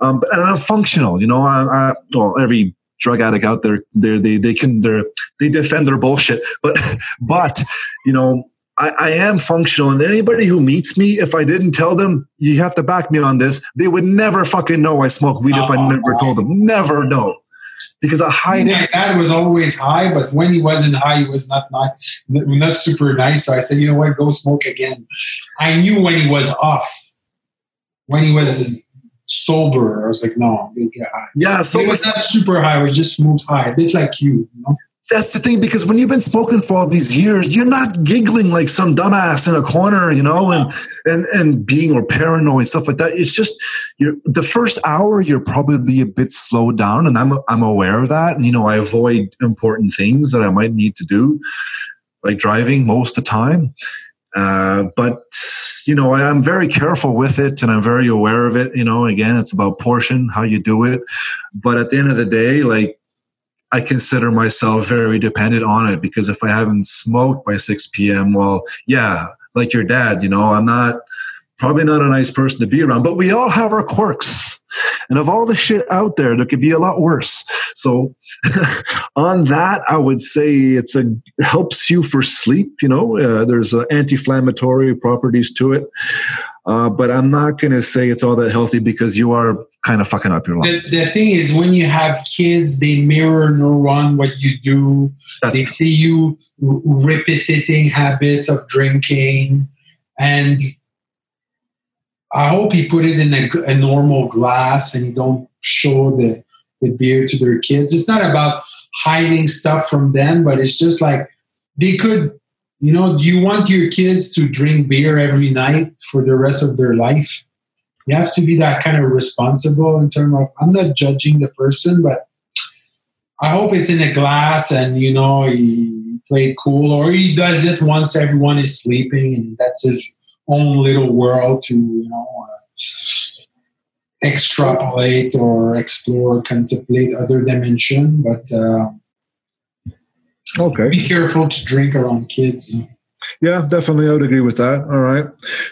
Um, and I'm functional. You know, I, I well, every drug addict out there, they they they can they they defend their bullshit, but but you know. I, I am functional, and anybody who meets me, if I didn't tell them, you have to back me on this, they would never fucking know I smoke weed if I never told them. Never know. Because I hide. My dad was always high, but when he wasn't high, he was not nice, not super nice. So I said, you know what, go smoke again. I knew when he was off, when he was sober. I was like, no, I'm gonna get high. Yeah, So it was not super high. It was just smooth high, a bit like you. you know? That's the thing because when you've been smoking for all these years, you're not giggling like some dumbass in a corner, you know, and and and being or paranoid stuff like that. It's just you're the first hour you're probably a bit slowed down, and I'm I'm aware of that. And you know, I avoid important things that I might need to do, like driving most of the time. Uh, but you know, I, I'm very careful with it, and I'm very aware of it. You know, again, it's about portion, how you do it. But at the end of the day, like I consider myself very dependent on it because if I haven't smoked by 6 p.m., well, yeah, like your dad, you know, I'm not probably not a nice person to be around, but we all have our quirks. And of all the shit out there, there could be a lot worse. So, on that, I would say it's a it helps you for sleep. You know, uh, there's uh, anti-inflammatory properties to it. Uh, but I'm not going to say it's all that healthy because you are kind of fucking up your life. The, the, thing is, when you have kids, they mirror neuron what you do. That's they true. see you repeating habits of drinking, and I hope he put it in a, a normal glass and don't show the the beer to their kids. It's not about hiding stuff from them, but it's just like they could you know, do you want your kids to drink beer every night for the rest of their life? You have to be that kind of responsible in terms of, I'm not judging the person, but I hope it's in a glass and, you know, he played cool or he does it once everyone is sleeping and that's his own little world to, you know, uh, extrapolate or explore, contemplate other dimension. But, uh, Okay. Be careful to drink around kids. Yeah, definitely. I would agree with that. All right.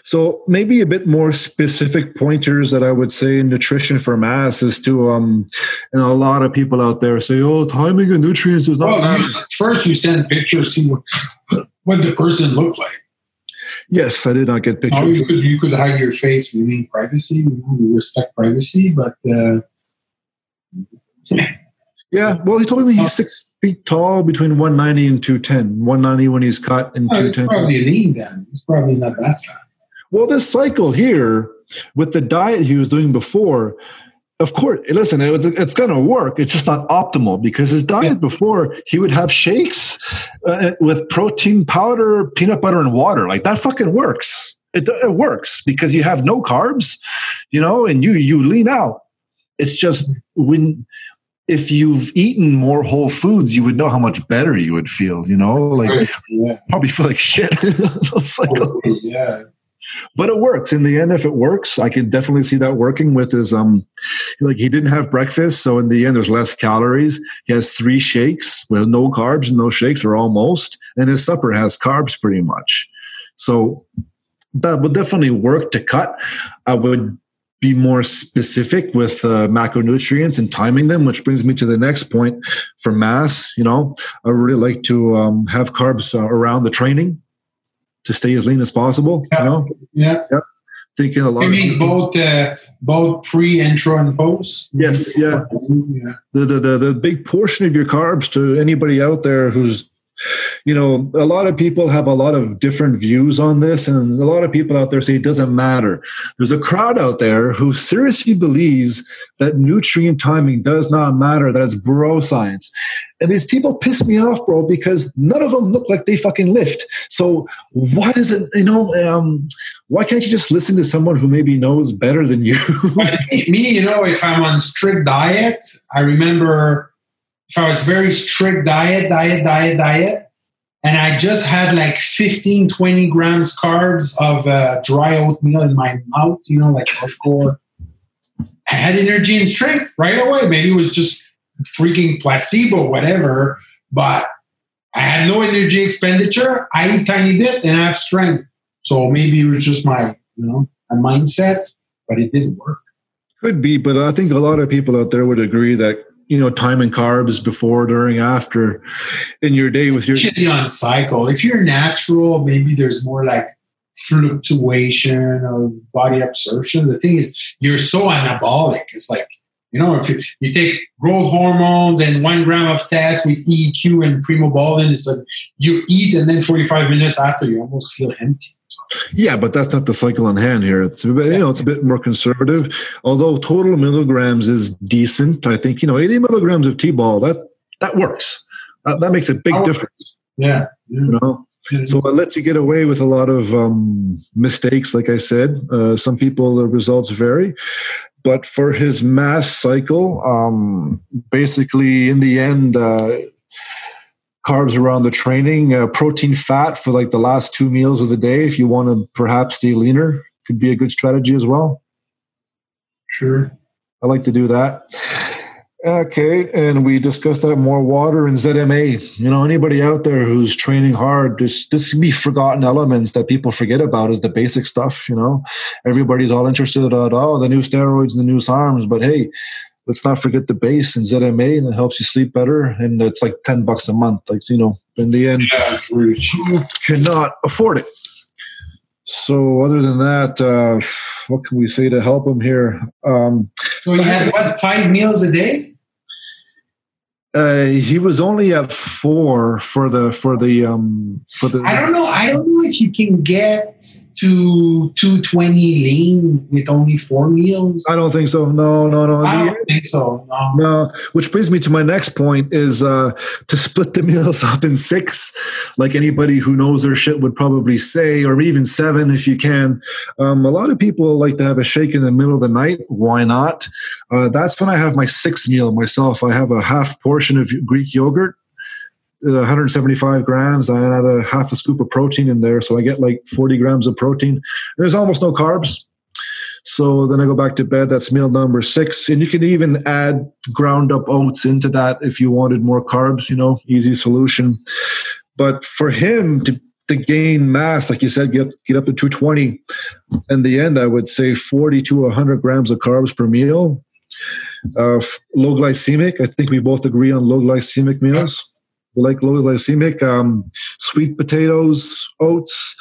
So maybe a bit more specific pointers that I would say nutrition for mass is to um and a lot of people out there say, Oh, timing of nutrients is not well, first you send pictures, see what what the person looked like. Yes, I did not get pictures. Oh, you could you could hide your face, we mean privacy. We respect privacy, but uh, yeah. Well, he told me he's six feet tall, between 190 and 210. 190 when he's cut, and oh, 210. probably lean then. He's probably not that fat. Well, this cycle here, with the diet he was doing before, of course, listen, it was, it's going to work. It's just not optimal because his diet yeah. before, he would have shakes uh, with protein powder, peanut butter, and water. Like that fucking works. It, it works because you have no carbs, you know, and you you lean out. It's just when if you've eaten more whole foods, you would know how much better you would feel. You know, like yeah. probably feel like shit. like, yeah. But it works in the end. If it works, I can definitely see that working with his um, like he didn't have breakfast, so in the end, there's less calories. He has three shakes with no carbs and no shakes, or almost, and his supper has carbs pretty much. So that would definitely work to cut. I would be more specific with uh, macronutrients and timing them, which brings me to the next point for mass. You know, I really like to um, have carbs uh, around the training to stay as lean as possible. Yeah. You know, yeah. yeah. Thinking a lot. You mean both uh, both pre, intro, and post? Yes, yeah. yeah. The, the the the big portion of your carbs to anybody out there who's you know, a lot of people have a lot of different views on this, and a lot of people out there say it doesn't matter. There's a crowd out there who seriously believes that nutrient timing does not matter, that it's bro science. And these people piss me off, bro, because none of them look like they fucking lift. So why it, you know, um, why can't you just listen to someone who maybe knows better than you? me, you know, if I'm on strict diet, I remember I was very strict diet, diet, diet, diet, and I just had like 15, 20 grams carbs of uh, dry oatmeal in my mouth, you know, like hardcore. I had energy and strength right away. Maybe it was just freaking placebo, whatever, but I had no energy expenditure. I eat tiny bit and I have strength. So maybe it was just my, you know, a mindset, but it didn't work. Could be, but I think a lot of people out there would agree that you know time and carbs before during after in your day with your on cycle. If you're natural maybe there's more like fluctuation of body absorption. The thing is you're so anabolic. It's like you know if you, you take growth hormones and one gram of test with eq and primobolan it's like you eat and then 45 minutes after you almost feel empty yeah, but that's not the cycle on hand here. It's you know it's a bit more conservative. Although total milligrams is decent, I think you know 80 milligrams of T-bol that that works. Uh, that makes a big Oh. difference, Yeah. you know. So it lets you get away with a lot of um, mistakes. Like I said, uh, some people the results vary, but for his mass cycle, um, basically in the end, uh, carbs around the training, uh, protein, fat for like the last two meals of the day. If you want to perhaps stay leaner, could be a good strategy as well. Sure. I like to do that. Okay, and we discussed that more water and ZMA. You know, anybody out there who's training hard, this this can be forgotten elements that people forget about is the basic stuff. You know, everybody's all interested at oh the new steroids and the new arms, but hey, let's not forget the base and ZMA, and it helps you sleep better. And it's like ten bucks a month. Like you know, in the end, Yeah, you cannot afford it. So, other than that, uh, what can we say to help them here? Um, So you had what, five meals a day? Uh, he was only at four for the for the um for the. I don't know. I don't know if you can get to 220 lean with only four meals. I don't think so. No, no, no. I don't think so. No. no, which brings me to my next point is uh, to split the meals up in six, like anybody who knows their shit would probably say, or even seven if you can. Um, a lot of people like to have a shake in the middle of the night. Why not? Uh, that's when I have my sixth meal myself. I have a half portion of Greek yogurt. uh, 175 grams. I add a half a scoop of protein in there, so I get like 40 grams of protein. There's almost no carbs. So then I go back to bed. That's meal number six. And you can even add ground up oats into that if you wanted more carbs, you know, easy solution. But for him to, to gain mass, like you said, get, get up to 220, in the end, I would say 40 to 100 grams of carbs per meal. Uh, low glycemic. I think we both agree on low glycemic meals. We like low glycemic. Um, sweet potatoes, oats.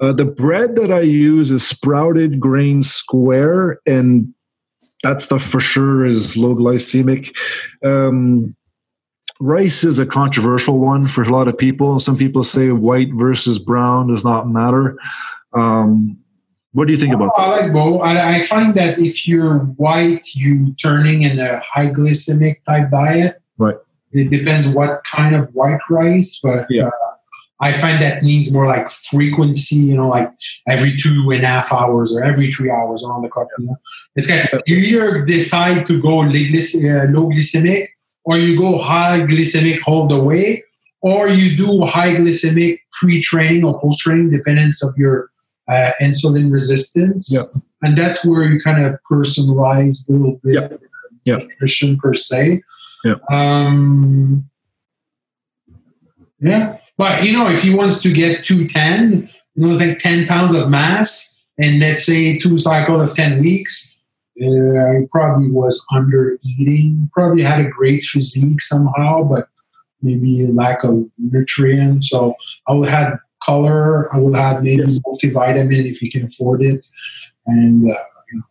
Uh, the bread that I use is sprouted grain square, and that stuff for sure is low glycemic. Um, rice is a controversial one for a lot of people. Some people say white versus brown does not matter. Um, what do you think about that? I like both. I, I find that if you're white, you turning in a high glycemic type diet. Right. It depends what kind of white rice, but Yeah. uh, I find that needs more like frequency. You know, like every two and a half hours or every three hours around the clock. You know, it's kind of, you either decide to go uh, low glycemic or you go high glycemic all the way, or you do high glycemic pre-training or post-training, dependence of your uh, insulin resistance. Yeah. And that's where you kind of personalize a little bit Yeah. Yeah. nutrition per se. Yeah. Um, yeah. But, you know, if he wants to get 210, you know, like 10 pounds of mass, and let's say two cycle of 10 weeks, uh, he probably was under eating, probably had a great physique somehow, but maybe a lack of nutrients. So I would have color. I will have maybe Yes. multivitamin if you can afford it, and uh, you know,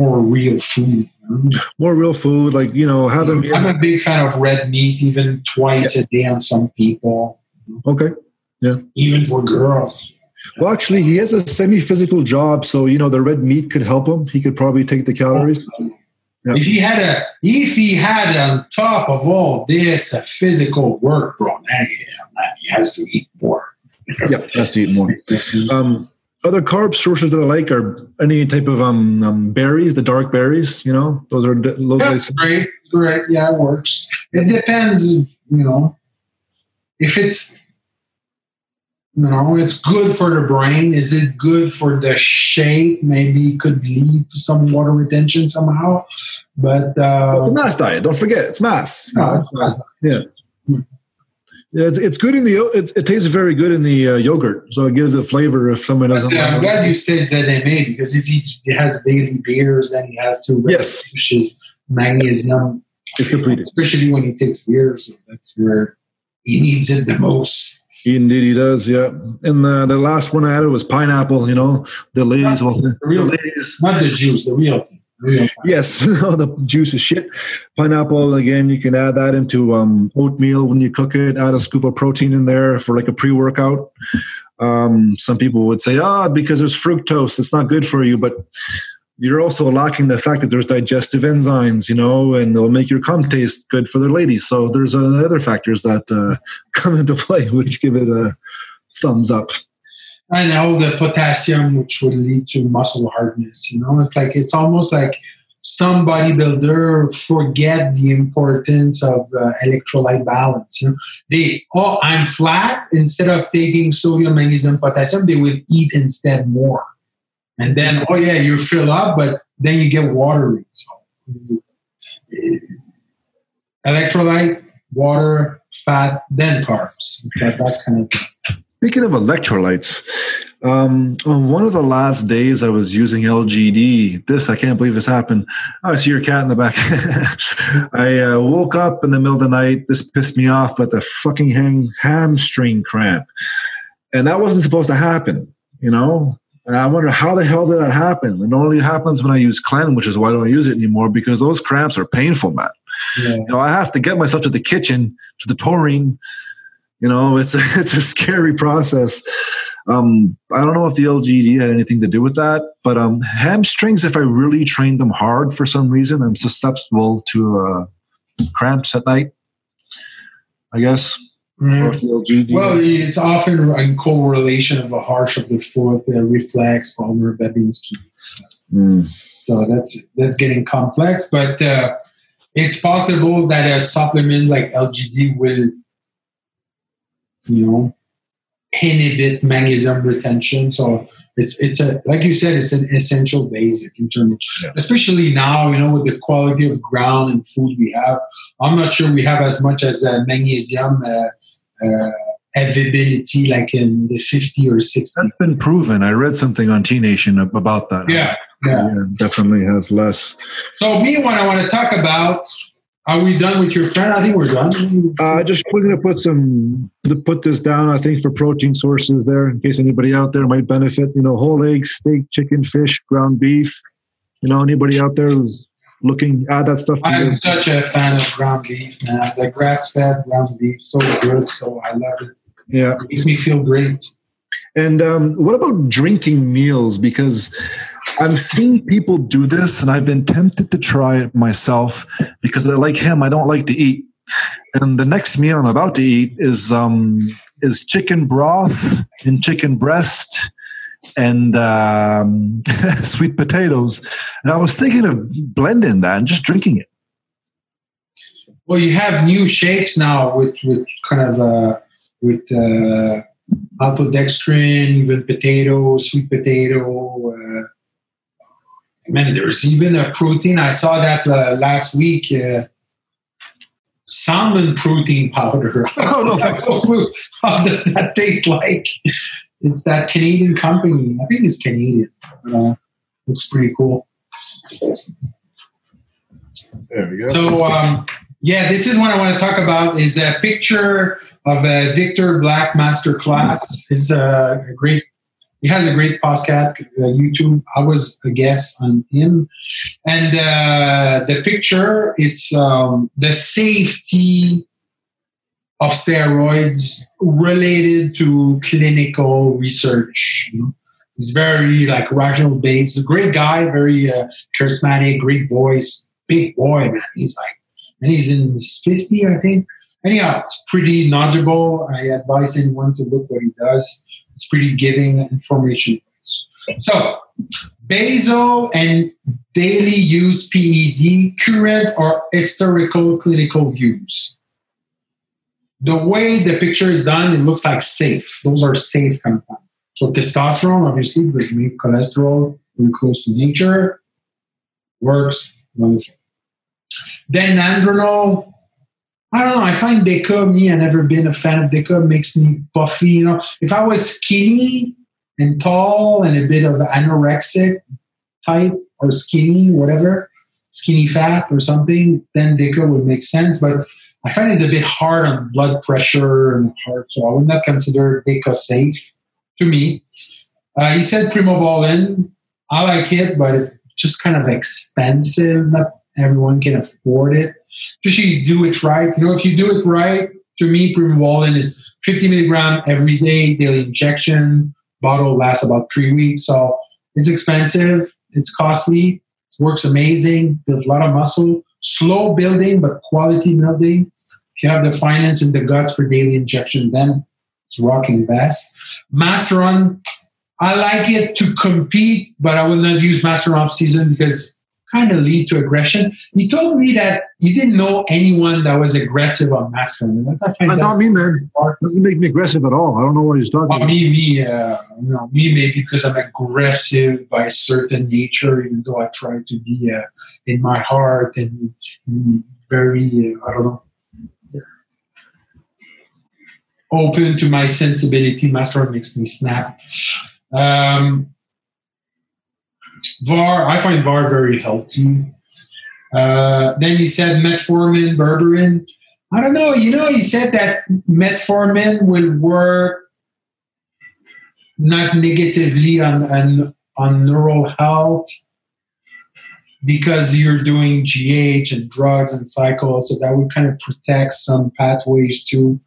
more real food. you know. More real food, like you know, have them. I'm a big fan of red meat, even twice a day on some people, Okay. Yeah. Even for girls. Well, actually, he has a semi-physical job, so you know the red meat could help him. He could probably take the calories. Yeah. If he had a, if he had on top of all this a physical work, bro, man, he has to eat more. Yeah, has to eat more. Um, other carb sources that I like are any type of um, um berries, the dark berries. You know, those are d- low Yeah, glycemic. great, great. Yeah, it works. It depends, you know, if it's, you know, it's good for the brain. Is it good for the shape? Maybe it could lead to some water retention somehow. But uh, It's a mass diet. Don't forget, it's mass. you no, it's not. Yeah, it's, it's good in the. It, it tastes very good in the uh, yogurt, so it gives a flavor if someone doesn't. Yeah, I'm glad it. you said ZMA because if he has daily beers, then he has to Yes. which is magnesium, It's depleted. especially when he takes beers. So that's where he needs it the most. Indeed, he does. Yeah, and the the last one I added was pineapple. You know, the ladies will. The real- ladies. Not the juice, the real thing. Yes, the juice is shit. Pineapple again, you can add that into um, oatmeal when you cook it. Add a scoop of protein in there for like a pre-workout. Um, some people would say, ah, because there's fructose, it's not good for you. But you're also lacking the fact that there's digestive enzymes, you know, and it'll make your cum taste good for the ladies. So there's other factors that uh, come into play, which give it a thumbs up. And all the potassium, which would lead to muscle hardness. You know, it's like it's almost like some bodybuilder forget the importance of uh, electrolyte balance. You know, they oh I'm flat. Instead of taking sodium, magnesium, potassium, they will eat instead more. And then, oh yeah, you fill up, but then you get watery. So, electrolyte, water, fat, then carbs. That, that kind of thing. Speaking of electrolytes, um, on one of the last days I was using LGD, this, I can't believe this happened. Oh, I see your cat in the back. I uh, woke up in the middle of the night. This pissed me off with a fucking hang, hamstring cramp. And that wasn't supposed to happen, you know? And I wonder how the hell did that happen? It only happens when I use Clen, which is why I don't use it anymore because those cramps are painful, man. Yeah. You know, I have to get myself to the kitchen, to the taurine. You know, it's a, it's a scary process. Um, I don't know if the LGD had anything to do with that, but um, hamstrings, if I really train them hard for some reason, I'm susceptible to uh, cramps at night. I guess. Mm. Well, it's often in correlation of a harsh of the foot, the reflex, Palmer, Babinski. Mm. So that's that's getting complex, but uh, it's possible that a supplement like LGD will, you know, inhibit magnesium retention. So it's it's a like you said, it's an essential basic in terms, yeah. especially now you know with the quality of ground and food we have. I'm not sure we have as much as uh, magnesium. Uh, uh, availability like in the 50 or 60 that's been proven i read something on t nation about that yeah, yeah. yeah definitely has less so me what i want to talk about are we done with your friend i think we're done uh, just we're going to put some to put this down i think for protein sources there in case anybody out there might benefit you know whole eggs steak chicken fish ground beef you know anybody out there who's looking at that stuff. I'm such a fan of ground beef, man. The grass fed ground beef, so good. So I love it. Yeah. It makes me feel great. And um, what about drinking meals? Because I've seen people do this and I've been tempted to try it myself because I like him, I don't like to eat. And the next meal I'm about to eat is um, is chicken broth and chicken breast and um, sweet potatoes. And I was thinking of blending that and just drinking it. Well, you have new shakes now with, with kind of uh, with uh, maltodextrin, even potato, sweet potato. Uh, man, there's even a protein. I saw that uh, last week. Uh, salmon protein powder. Oh no! thanks. How does that taste like? it's that Canadian company. I think it's Canadian. Uh, looks pretty cool. There we go. So um, yeah, this is what I want to talk about. Is a picture of a Victor Black masterclass. Is a great. He has a great podcast, uh, YouTube. I was a guest on him, and uh, the picture it's um, the safety of steroids related to clinical research. You know? He's very like rational based. great guy, very uh, charismatic, great voice, big boy, man. He's like, and he's in his 50, I think. Anyhow, it's pretty knowledgeable. I advise anyone to look what he does. It's pretty giving information. So, basal and daily use PED, current or historical clinical use the way the picture is done, it looks like safe. Those are safe compounds. So testosterone, obviously, because we cholesterol very close to nature, works wonderful. Then andronol, I don't know. I find Deca, me, I've never been a fan of Deca, makes me puffy. You know, if I was skinny and tall and a bit of anorexic type or skinny, whatever, skinny fat or something, then Deca would make sense. But I find it's a bit hard on blood pressure and heart, so I would not consider Deca safe to me. Uh, he said primo Primobolan. I like it, but it's just kind of expensive. Not everyone can afford it. Especially do it right. You know, if you do it right, to me, Primobolan is 50 milligram every day, daily injection. Bottle lasts about three weeks, so it's expensive. It's costly. It works amazing. Builds a lot of muscle. Slow building, but quality building. If you have the finance and the guts for daily injection, then it's rocking best. Masteron, I like it to compete, but I will not use Master off season because kind of lead to aggression. He told me that he didn't know anyone that was aggressive on Masteron. That's I find not me, man. Doesn't make me aggressive at all. I don't know what he's talking well, about. Me, me, uh, you know, me maybe because I'm aggressive by certain nature, even though I try to be uh, in my heart and, and very, uh, I don't know, open to my sensibility. Master makes me snap. Um, VAR, I find VAR very healthy. Uh, then he said metformin, berberine. I don't know. You know, he said that metformin will work not negatively on, on, on neural health because you're doing GH and drugs and cycles, so that would kind of protect some pathways too.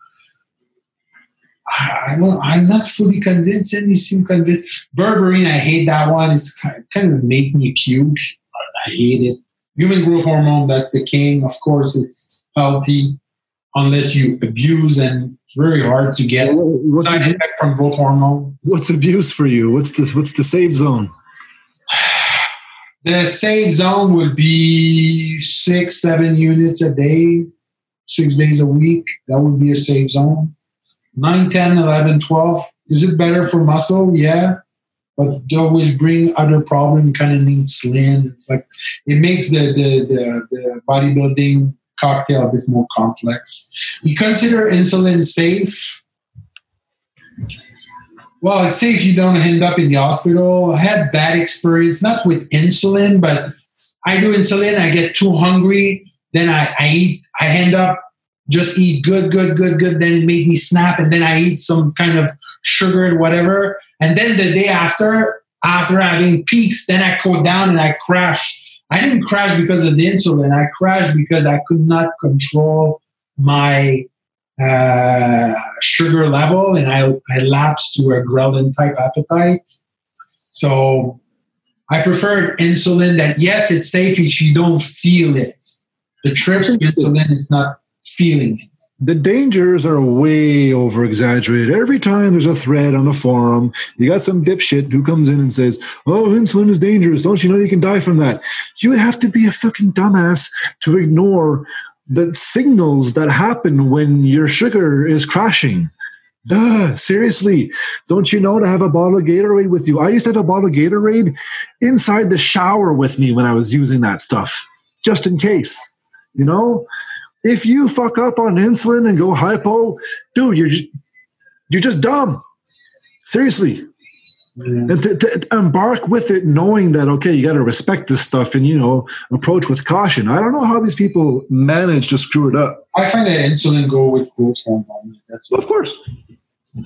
I, am not fully convinced, and he seemed convinced. Berberine, I hate that one. It's kind of, kind of make me puke. I hate it. Human growth hormone, that's the king. Of course, it's healthy unless you abuse, and it's very hard to get what's side effect from growth hormone. What's abuse for you? What's the what's the safe zone? The safe zone would be six, seven units a day, six days a week. That would be a safe zone. 9, 10, 11, 12. Is it better for muscle? Yeah. But that will bring other problem, kind of needs slim. It's like it makes the, the, the, the bodybuilding cocktail a bit more complex. You consider insulin safe? Well, it's safe you don't end up in the hospital. I had bad experience, not with insulin, but I do insulin, I get too hungry, then I, I eat, I end up just eat good, good, good, good. Then it made me snap, and then I eat some kind of sugar and whatever. And then the day after, after having peaks, then I go down and I crash. I didn't crash because of the insulin. I crashed because I could not control my uh, sugar level, and I I lapsed to a ghrelin type appetite. So I prefer insulin. That yes, it's safe if you don't feel it. The with insulin is not feeling it. The dangers are way over exaggerated. Every time there's a thread on the forum, you got some dipshit who comes in and says, Oh, insulin is dangerous. Don't you know you can die from that? You would have to be a fucking dumbass to ignore the signals that happen when your sugar is crashing. Duh, seriously. Don't you know to have a bottle of Gatorade with you? I used to have a bottle of Gatorade inside the shower with me when I was using that stuff, just in case. You know? If you fuck up on insulin and go hypo, dude, you're just, you're just dumb. Seriously. And to, to, embark with it, knowing that okay, you got to respect this stuff and you know approach with caution. I don't know how these people manage to screw it up. I find that insulin go with growth hormone. That's of course.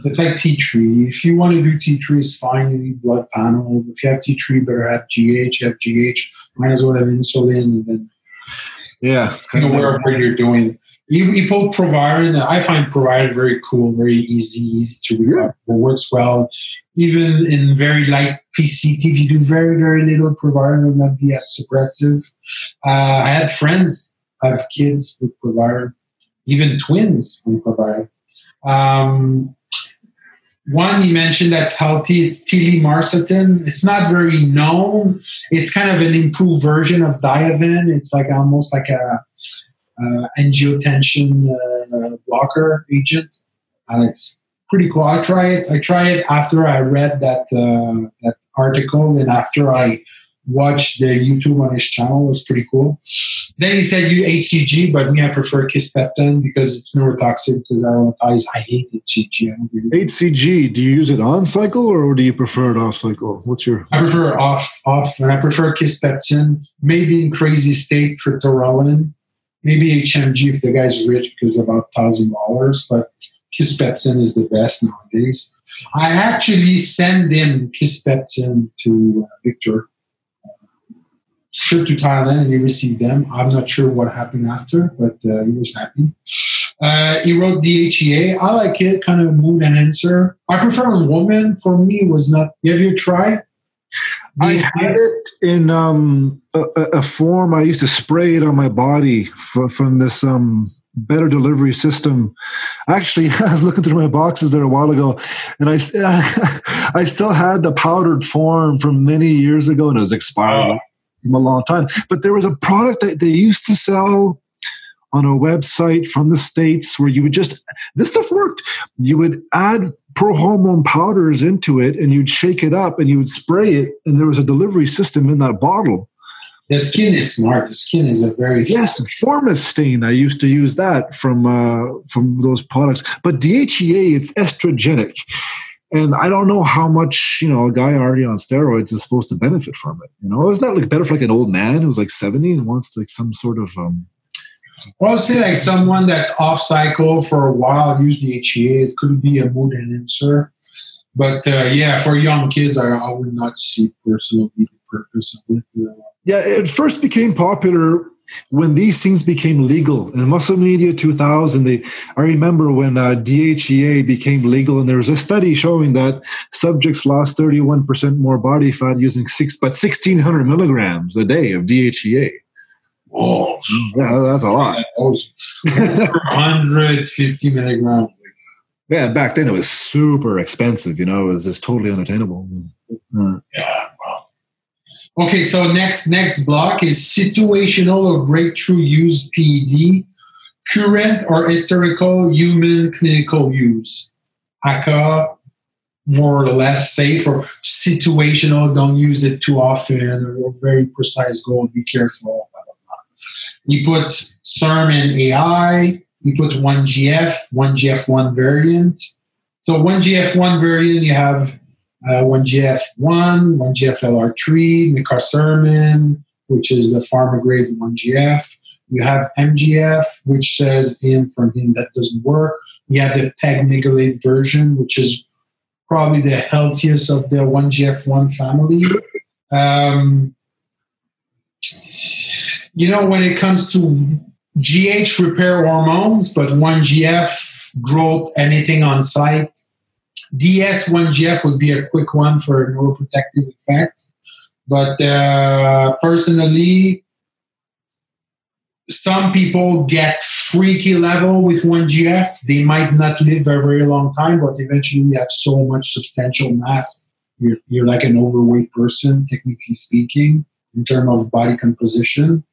It's like tea tree. If you want to do tea tree, it's fine. You need blood panel. If you have tea tree, better have GH. Have GH. Might as well have insulin. And then yeah, it's kind of aware of what you're doing. Put Proviron. I find Proviron very cool, very easy, easy to read. Yeah. It works well, even in very light PCT. If you do very, very little, Proviron will not be as aggressive. Uh, I had friends have kids with Proviron, even twins with Proviron. Um, one you mentioned that's healthy it's telemarcetin it's not very known. It's kind of an improved version of diavin it's like almost like a uh, angiotensin uh, blocker agent. And it's pretty cool. I try it. I try it after i read that uh, that article and after i watched the youtube on his channel it was pretty cool then he said you HCG, but me, I prefer kisspeptin because it's neurotoxic because I, I, I hate HCG. HCG, do you use it on cycle or do you prefer it off cycle? What's your? I prefer off, off, and I prefer kisspeptin, maybe in crazy state, triptorelin, maybe HMG if the guy's rich because about $1,000, but kisspeptin is the best nowadays. I actually send him kisspeptin to uh, Victor trip to Thailand and he received them. I'm not sure what happened after, but uh, he was happy. Uh, he wrote DHEA. I like it, kind of mood enhancer. I prefer a woman. For me, was not. Have you tried? I had it in um, a, a, form. I used to spray it on my body for, from this um, better delivery system. Actually, I was looking through my boxes there a while ago, and I I still had the powdered form from many years ago, and it was expired oh. From a long time. But there was a product that they used to sell on a website from the states where you would just this stuff worked. You would add prohormone powders into it, and you'd shake it up, and you would spray it, and there was a delivery system in that bottle the skin is smart. The skin is a very yes. Formistine. I used to use that from uh, from those products. But DHEA, it's estrogenic, and I don't know how much you know a guy already on steroids is supposed to benefit from it. You know, isn't that like better for like an old man who's like seventy and wants like some sort of um, well, say like someone that's off cycle for a while use DHEA. It could be a mood enhancer, but uh, yeah, for young kids, I, I would not see personally the purpose of it. Yeah, it first became popular when these things became legal in muscle media 2000 they i remember when uh, dhea became legal and there was a study showing that subjects lost 31% more body fat using six but 1600 milligrams a day of dhea oh yeah, that's a lot. 150 milligrams. Yeah back then it was super expensive you know it was just totally unattainable. Yeah Okay, so next next block is situational or breakthrough use PED, current or historical human clinical use. ACA, more or less safe or situational, don't use it too often or very precise goal, be careful. Blah, blah, blah. You put SERM and AI, you put 1GF, 1GF1 variant. So 1GF1 variant, you have uh, 1GF1, 1GFLR3, mecarceramin, which is the pharma grade 1GF. You have MGF, which says in from him that doesn't work. You have the pegmigalate version, which is probably the healthiest of the 1GF1 family. Um, you know, when it comes to GH repair hormones, but 1GF growth, anything on site, DS1GF would be a quick one for neuroprotective effect. But uh, personally, some people get freaky level with 1GF. They might not live a very long time, but eventually you have so much substantial mass. You're, you're like an overweight person, technically speaking, in terms of body composition.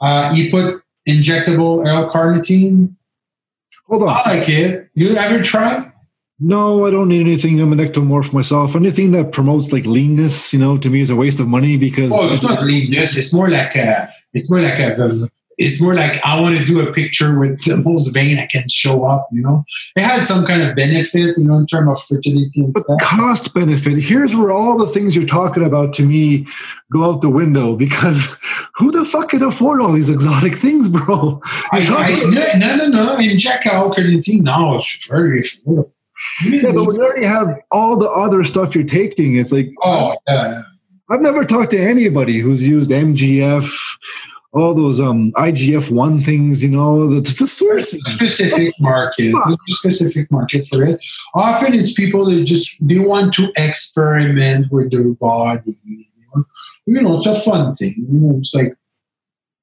Uh, you put injectable L-carnitine. Hold on. I like it. You ever try? No, I don't need anything. I'm an ectomorph myself. Anything that promotes like leanness, you know, to me is a waste of money because. Oh, it's not leanness. It's more like a. It's more like a. It's more like I want to do a picture with the most vein I can show up. You know, it has some kind of benefit, you know, in terms of fertility and but stuff. Cost benefit. Here's where all the things you're talking about to me go out the window because who the fuck can afford all these exotic things, bro? I, I, no, no, no. no. Inject L-carnitine now is very affordable. Yeah, but you already have all the other stuff you're taking, it's like oh yeah. I've never talked to anybody who's used MGF, all those um IGF one things, you know, the, the source specific market, specific market for it. Often it's people that just they want to experiment with their body. You know, you know it's a fun thing. You know, it's like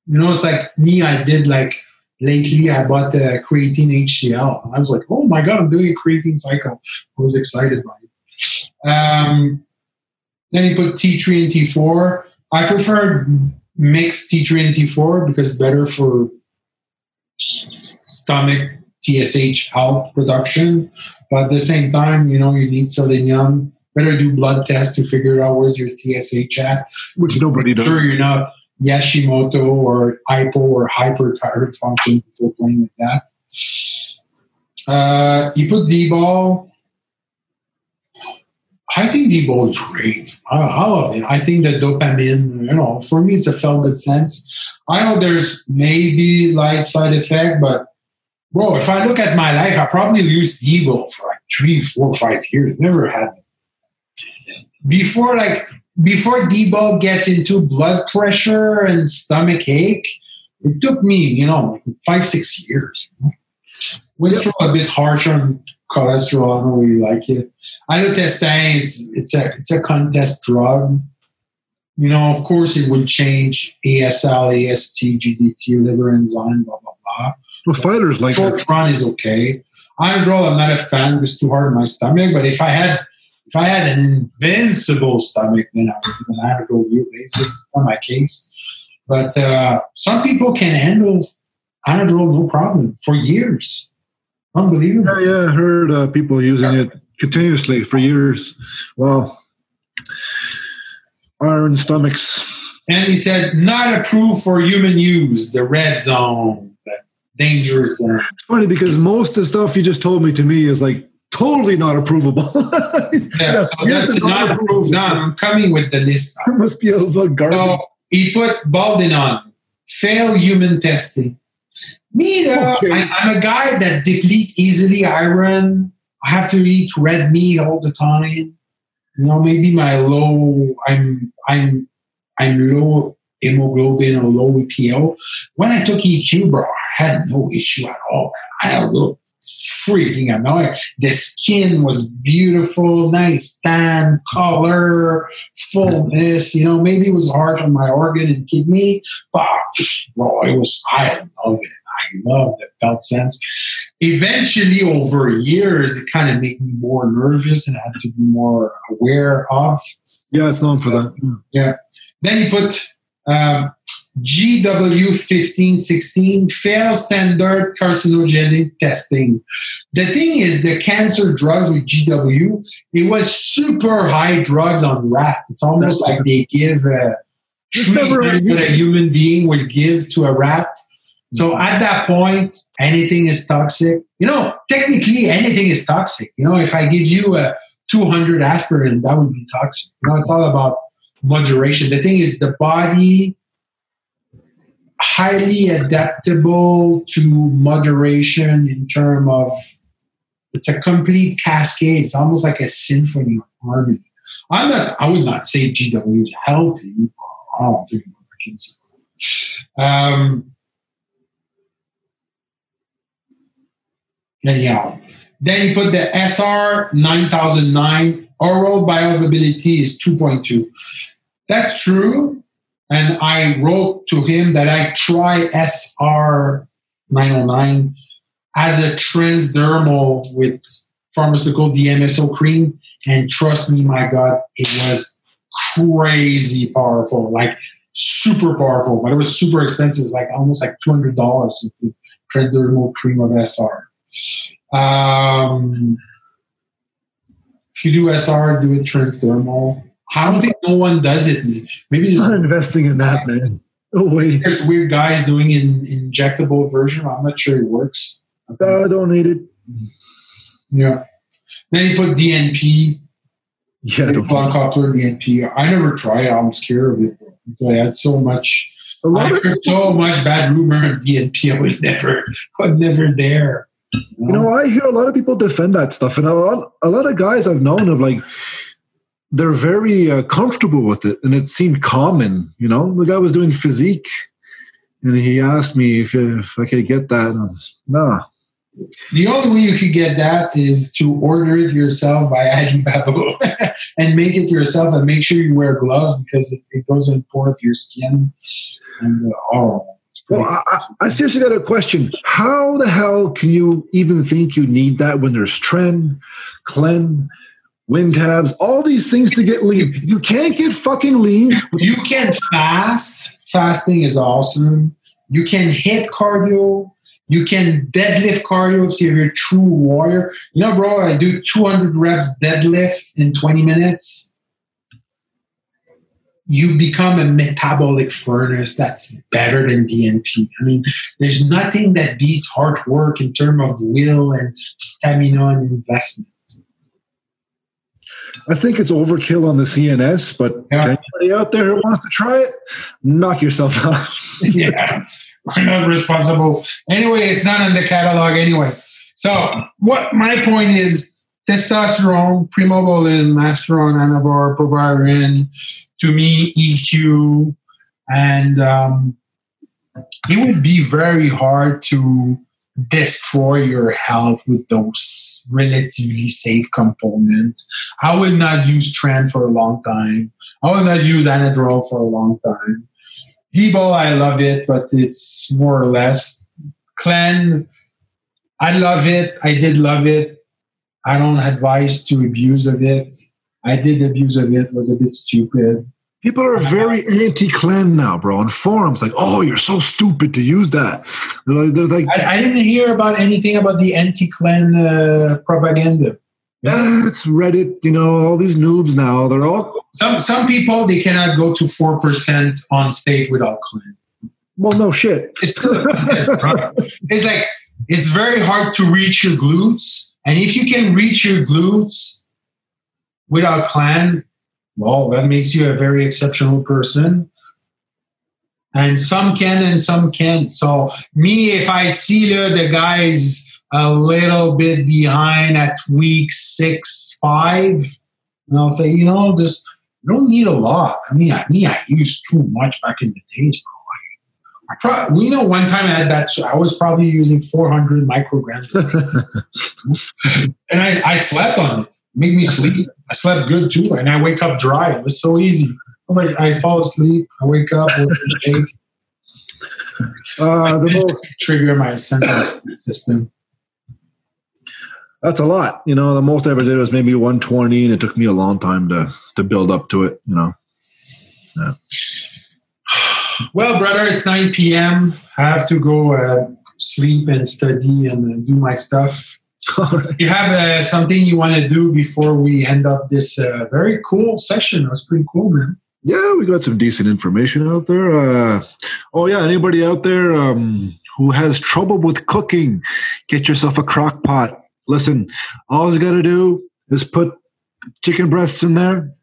you know, it's like me. I did like lately I bought the creatine HCl. I was like, oh my God, I'm doing a creatine cycle. I was excited by it. Um, then you put T3 and T4. I prefer mixed T3 and T4 because it's better for stomach TSH out production. But at the same time, you know, you need selenium. Better do blood tests to figure out where's your TSH at. Which nobody does. Sure, you're not Hashimoto or hypo or hyperthyroid function before playing with that. Uh, you put D-bol. I think D-bol is great. I, I, love it. I think that dopamine, you know, for me, it's a felt good sense. I know there's maybe light side effect, but bro, if I look at my life, I probably used D-bol for like three, four, five years. Never had it. Before, like, before D-bol gets into blood pressure and stomach ache, it took me, you know, like five, six years. Went yep. through a bit harsh on cholesterol. I don't really like it. Idotestan, it's it's a it's a contest drug. You know, of course, it would change ASL, AST, GDT, liver enzyme, blah blah blah. Well, fighters like Short run is okay. Anadrol, I'm not a fan. It's too hard on my stomach. But if I had if I had an invincible stomach, then I would do an Anadrol basis. on my case. But uh, some people can handle Anadrol no problem for years. Unbelievable. Yeah, yeah, I heard uh, people using it continuously for years. Well, iron stomachs. And he said, not approved for human use, the red zone, the dangerous zone. It's funny because most of the stuff you just told me to me is like totally not approvable. yeah, so that's not approved. I'm coming with the list. There must be a little garbage. So he put Baldinon, fail human testing. Me, though, okay. I, I'm a guy that deplete easily iron. I have to eat red meat all the time. You know, maybe my low, I'm, I'm, I'm low hemoglobin or low EPO. When I took EQ, bro, I had no issue at all. I looked freaking annoying. The skin was beautiful, nice tan, color, fullness. You know, maybe it was hard on my organ and kidney, but bro, it was, I love it. I love the felt sense. Eventually, over years, it kind of made me more nervous and I had to be more aware of. Yeah, it's known for that. Yeah. Then he put um, GW1516 fail standard carcinogenic testing. The thing is, the cancer drugs with GW, it was super high drugs on rats. It's almost like they give a treatment that a human being would give to a rat. So at that point, anything is toxic. You know, technically anything is toxic. You know, if I give you a 200 aspirin, that would be toxic. You know, it's all about moderation. The thing is, the body highly adaptable to moderation in terms of it's a complete cascade. It's almost like a symphony of harmony. I'm not. I would not say GW is healthy. I don't think um, anyhow, then you put the SR 9009 oral bioavailability is 2.2. That's true. And I wrote to him that I try SR 909 as a transdermal with pharmaceutical DMSO cream. And trust me, my God, it was crazy powerful, like super powerful, but it was super expensive. It was like almost like $200 with the transdermal cream of SR. Um, if you do SR, do it transdermal. I don't think no one does it. Maybe not investing in that, man. Oh wait, there's weird guys doing an injectable version. I'm not sure it works. Uh, I don't need it. Yeah. Then you put DNP. Yeah, Blockopter DNP. I never tried it. I'm scared of it. I had so much. A lot I heard so much bad rumor of DNP. I would never, I would never dare. You know? you know, I hear a lot of people defend that stuff, and a lot, a lot of guys I've known have like they're very uh, comfortable with it and it seemed common you know? The guy was doing physique and he asked me if, if i could get that and i was nah. The only way you could get that is to order it yourself by Alibaba and make it yourself and make sure you wear gloves because it, it goes in pore of your skin. And uh, oh well, I, I, seriously got a question. How the hell can you even think you need that when there's Tren, Clen, wind tabs, all these things to get lean. You can't get fucking lean. You can fast. Fasting is awesome. You can hit cardio. You can deadlift cardio if you're a true warrior. You know, bro, I do 200 reps deadlift in 20 minutes. You become a metabolic furnace that's better than DNP. I mean, there's nothing that beats hard work in terms of will and stamina and investment. I think it's overkill on the CNS, but yeah. anybody out there who wants to try it, knock yourself out. yeah, we're not responsible. Anyway, it's not in the catalog anyway. So, what my point is testosterone, primobolan, masteron, anavar, proviron, to me, EQ, and um, it would be very hard to destroy your health with those relatively safe components. I would not use Tran for a long time. I would not use Anadrol for a long time. Hebo, I love it, but it's more or less. Clen, I love it. I did love it. I don't advise to abuse of it. I did abuse of it. Was a bit stupid. People are very anti-clan now, bro. On forums, like, "Oh, you're so stupid to use that." They're like, they're like I, I didn't hear about anything about the anti-clan uh, propaganda. yeah, it's Reddit. You know, all these noobs now. They're all Some some people they cannot go to four percent on stage without clan. well, no shit. It's, it's like it's very hard to reach your glutes, and if you can reach your glutes without clan, well, that makes you a very exceptional person. And some can and some can't. So me, if I see uh, the guys a little bit behind at week six, five, and I'll say, you know, just you don't need a lot. I mean, I mean, I used too much back in the days, bro. I know one time I had that. I was probably using 400 micrograms, and I, I slept on it. Made me sleep. I slept good too, and I wake up dry. It was so easy. I was like, I fall asleep. I wake up with. Uh, the most trigger my central system. that's a lot. You know, the most I ever did was maybe 120, and it took me a long time to to build up to it. You know. Yeah. Well, brother, it's 9 p.m. I have to go uh, sleep and study and uh, do my stuff. You have uh, something you want to do before we end up this uh, very cool session? It was pretty cool, man. Yeah, we got some decent information out there. Uh, oh yeah, anybody out there um, who has trouble with cooking, get yourself a crock pot. Listen, all you got to do is put chicken breasts in there.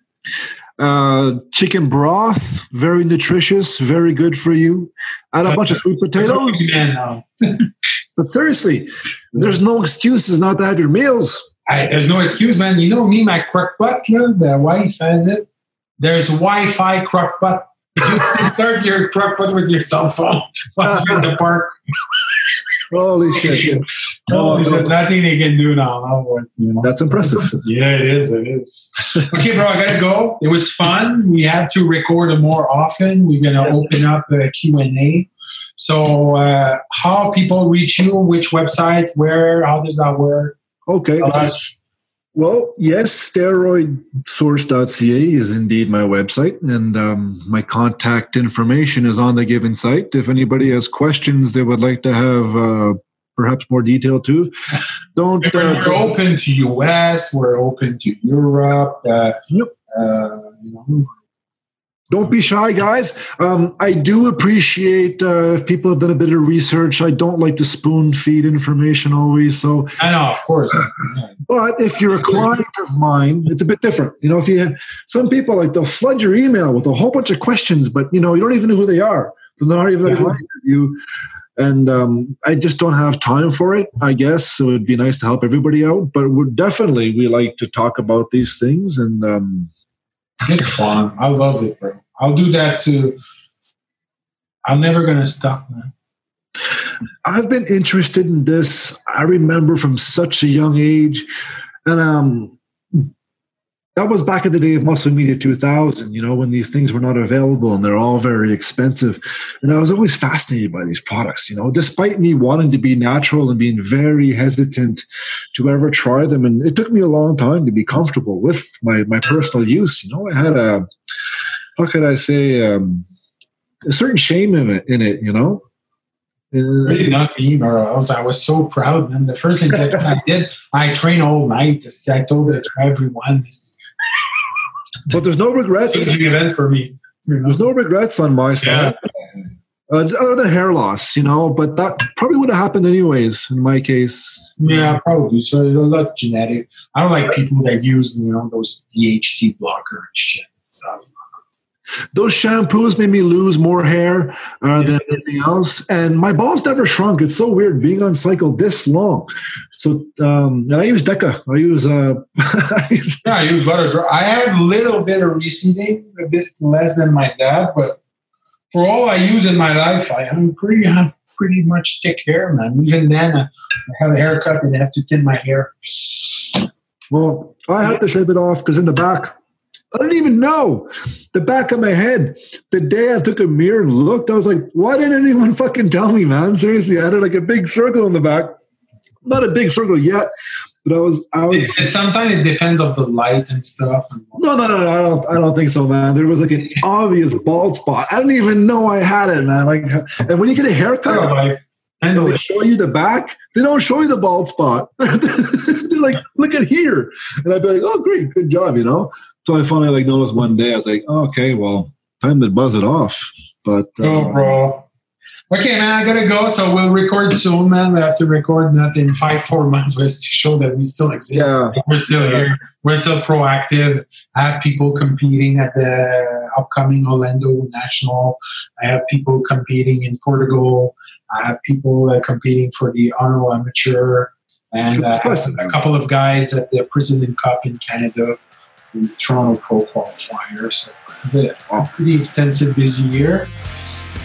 Uh, chicken broth, very nutritious, very good for you. Add a bunch of sweet potatoes. But seriously, there's no excuses not to have your meals. I, there's no excuse, man. You know me, my crock pot, the wife has it. There's Wi-Fi crock pot. You can start your crock pot with your cell phone while you're in the park. Holy shit. Oh, there's oh. nothing they can do now. you know? That's impressive. Yeah, it is. It is. okay, bro, I gotta go. It was fun. We have to record more often. We're gonna Yes. open up a Q and A. So, uh, how people reach you? Which website? Where? How does that work? Okay. Well, yes, steroidsource.ca is indeed my website, and um, my contact information is on the given site. If anybody has questions they would like to have uh, perhaps more detail too, don't. We're, we're Uh, open to US. We're open to Europe. Uh, Yep. uh, you know, don't be shy, guys. Um, I do appreciate uh, if people have done a bit of research. I don't like to spoon feed information always, so I know, of course. But if you're a client of mine, it's a bit different. You know, if you some people like they'll flood your email with a whole bunch of questions, but you know, you don't even know who they are. They're not even a client of you. And um, I just don't have time for it. I guess so. It'd be nice to help everybody out, but we're definitely we like to talk about these things. And um, It's fun. I love it, bro. I'll do that too. I'm never gonna stop, man. I've been interested in this. I remember from such a young age, and um, that was back in the day of Muscle Media 2000. You know, when these things were not available and they're all very expensive. And I was always fascinated by these products. You know, despite me wanting to be natural and being very hesitant to ever try them, and it took me a long time to be comfortable with my my personal use. You know, I had a how could I say um, a certain shame in it. In it, you know. Uh, Really not me, bro. I was I was so proud, And The first injection I did, I trained all night. I told it to everyone. This But there's no regrets. big event for me. There's no regrets on my side, uh, other than hair loss, you know. But that probably would have happened anyways in my case. Yeah, probably. So it's a lot genetic. I don't like people that use you know those DHT blocker and shit. stuff. Those shampoos made me lose more hair uh, than anything else, and my balls never shrunk. It's so weird being on cycle this long. So, um, and I use Deca. I use. Uh, I use Yeah, I use a lot of. dry- I have a little bit of receding, a bit less than my dad, but for all I use in my life, I am pretty. I'm pretty much thick hair, man. Even then, I have a haircut and I have to thin my hair. Well, I had to shave it off because in the back, I didn't even know the back of my head. The day I took a mirror and looked, I was like, why didn't anyone fucking tell me, man? Seriously, I had like a big circle in the back. Not a big circle yet, but I was, I was. It, sometimes it depends of the light and stuff. No, no, no, no, I don't, I don't think so, man. There was like an obvious bald spot. I didn't even know I had it, man. Like, and when you get a haircut, oh, and they show you the back, they don't show you the bald spot. They're like, look at here. And I'd be like, oh, great, good job, you know? So I finally like noticed one day, I was like, oh, okay, well, time to buzz it off. But uh, oh, bro. Okay, man, I gotta go. So we'll record soon, man. We have to record that in five, four months to show that we still exist. Yeah. We're still yeah. here. We're still proactive. I have people competing at the upcoming Orlando National. I have people competing in Portugal. I have people uh, competing for the Honorable Amateur. And uh, a couple of guys at the President Cup in Canada in the Toronto Pro Qualifier. So a pretty extensive, busy year.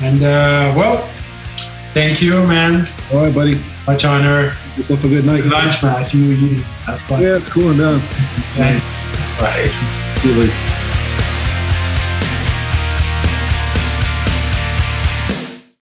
And uh, well, thank you, man. All right, buddy. Much honor. Yourself a good night. Good lunch, man. I see you eating. Yeah, it's cooling down. Thanks. Bye. See you later.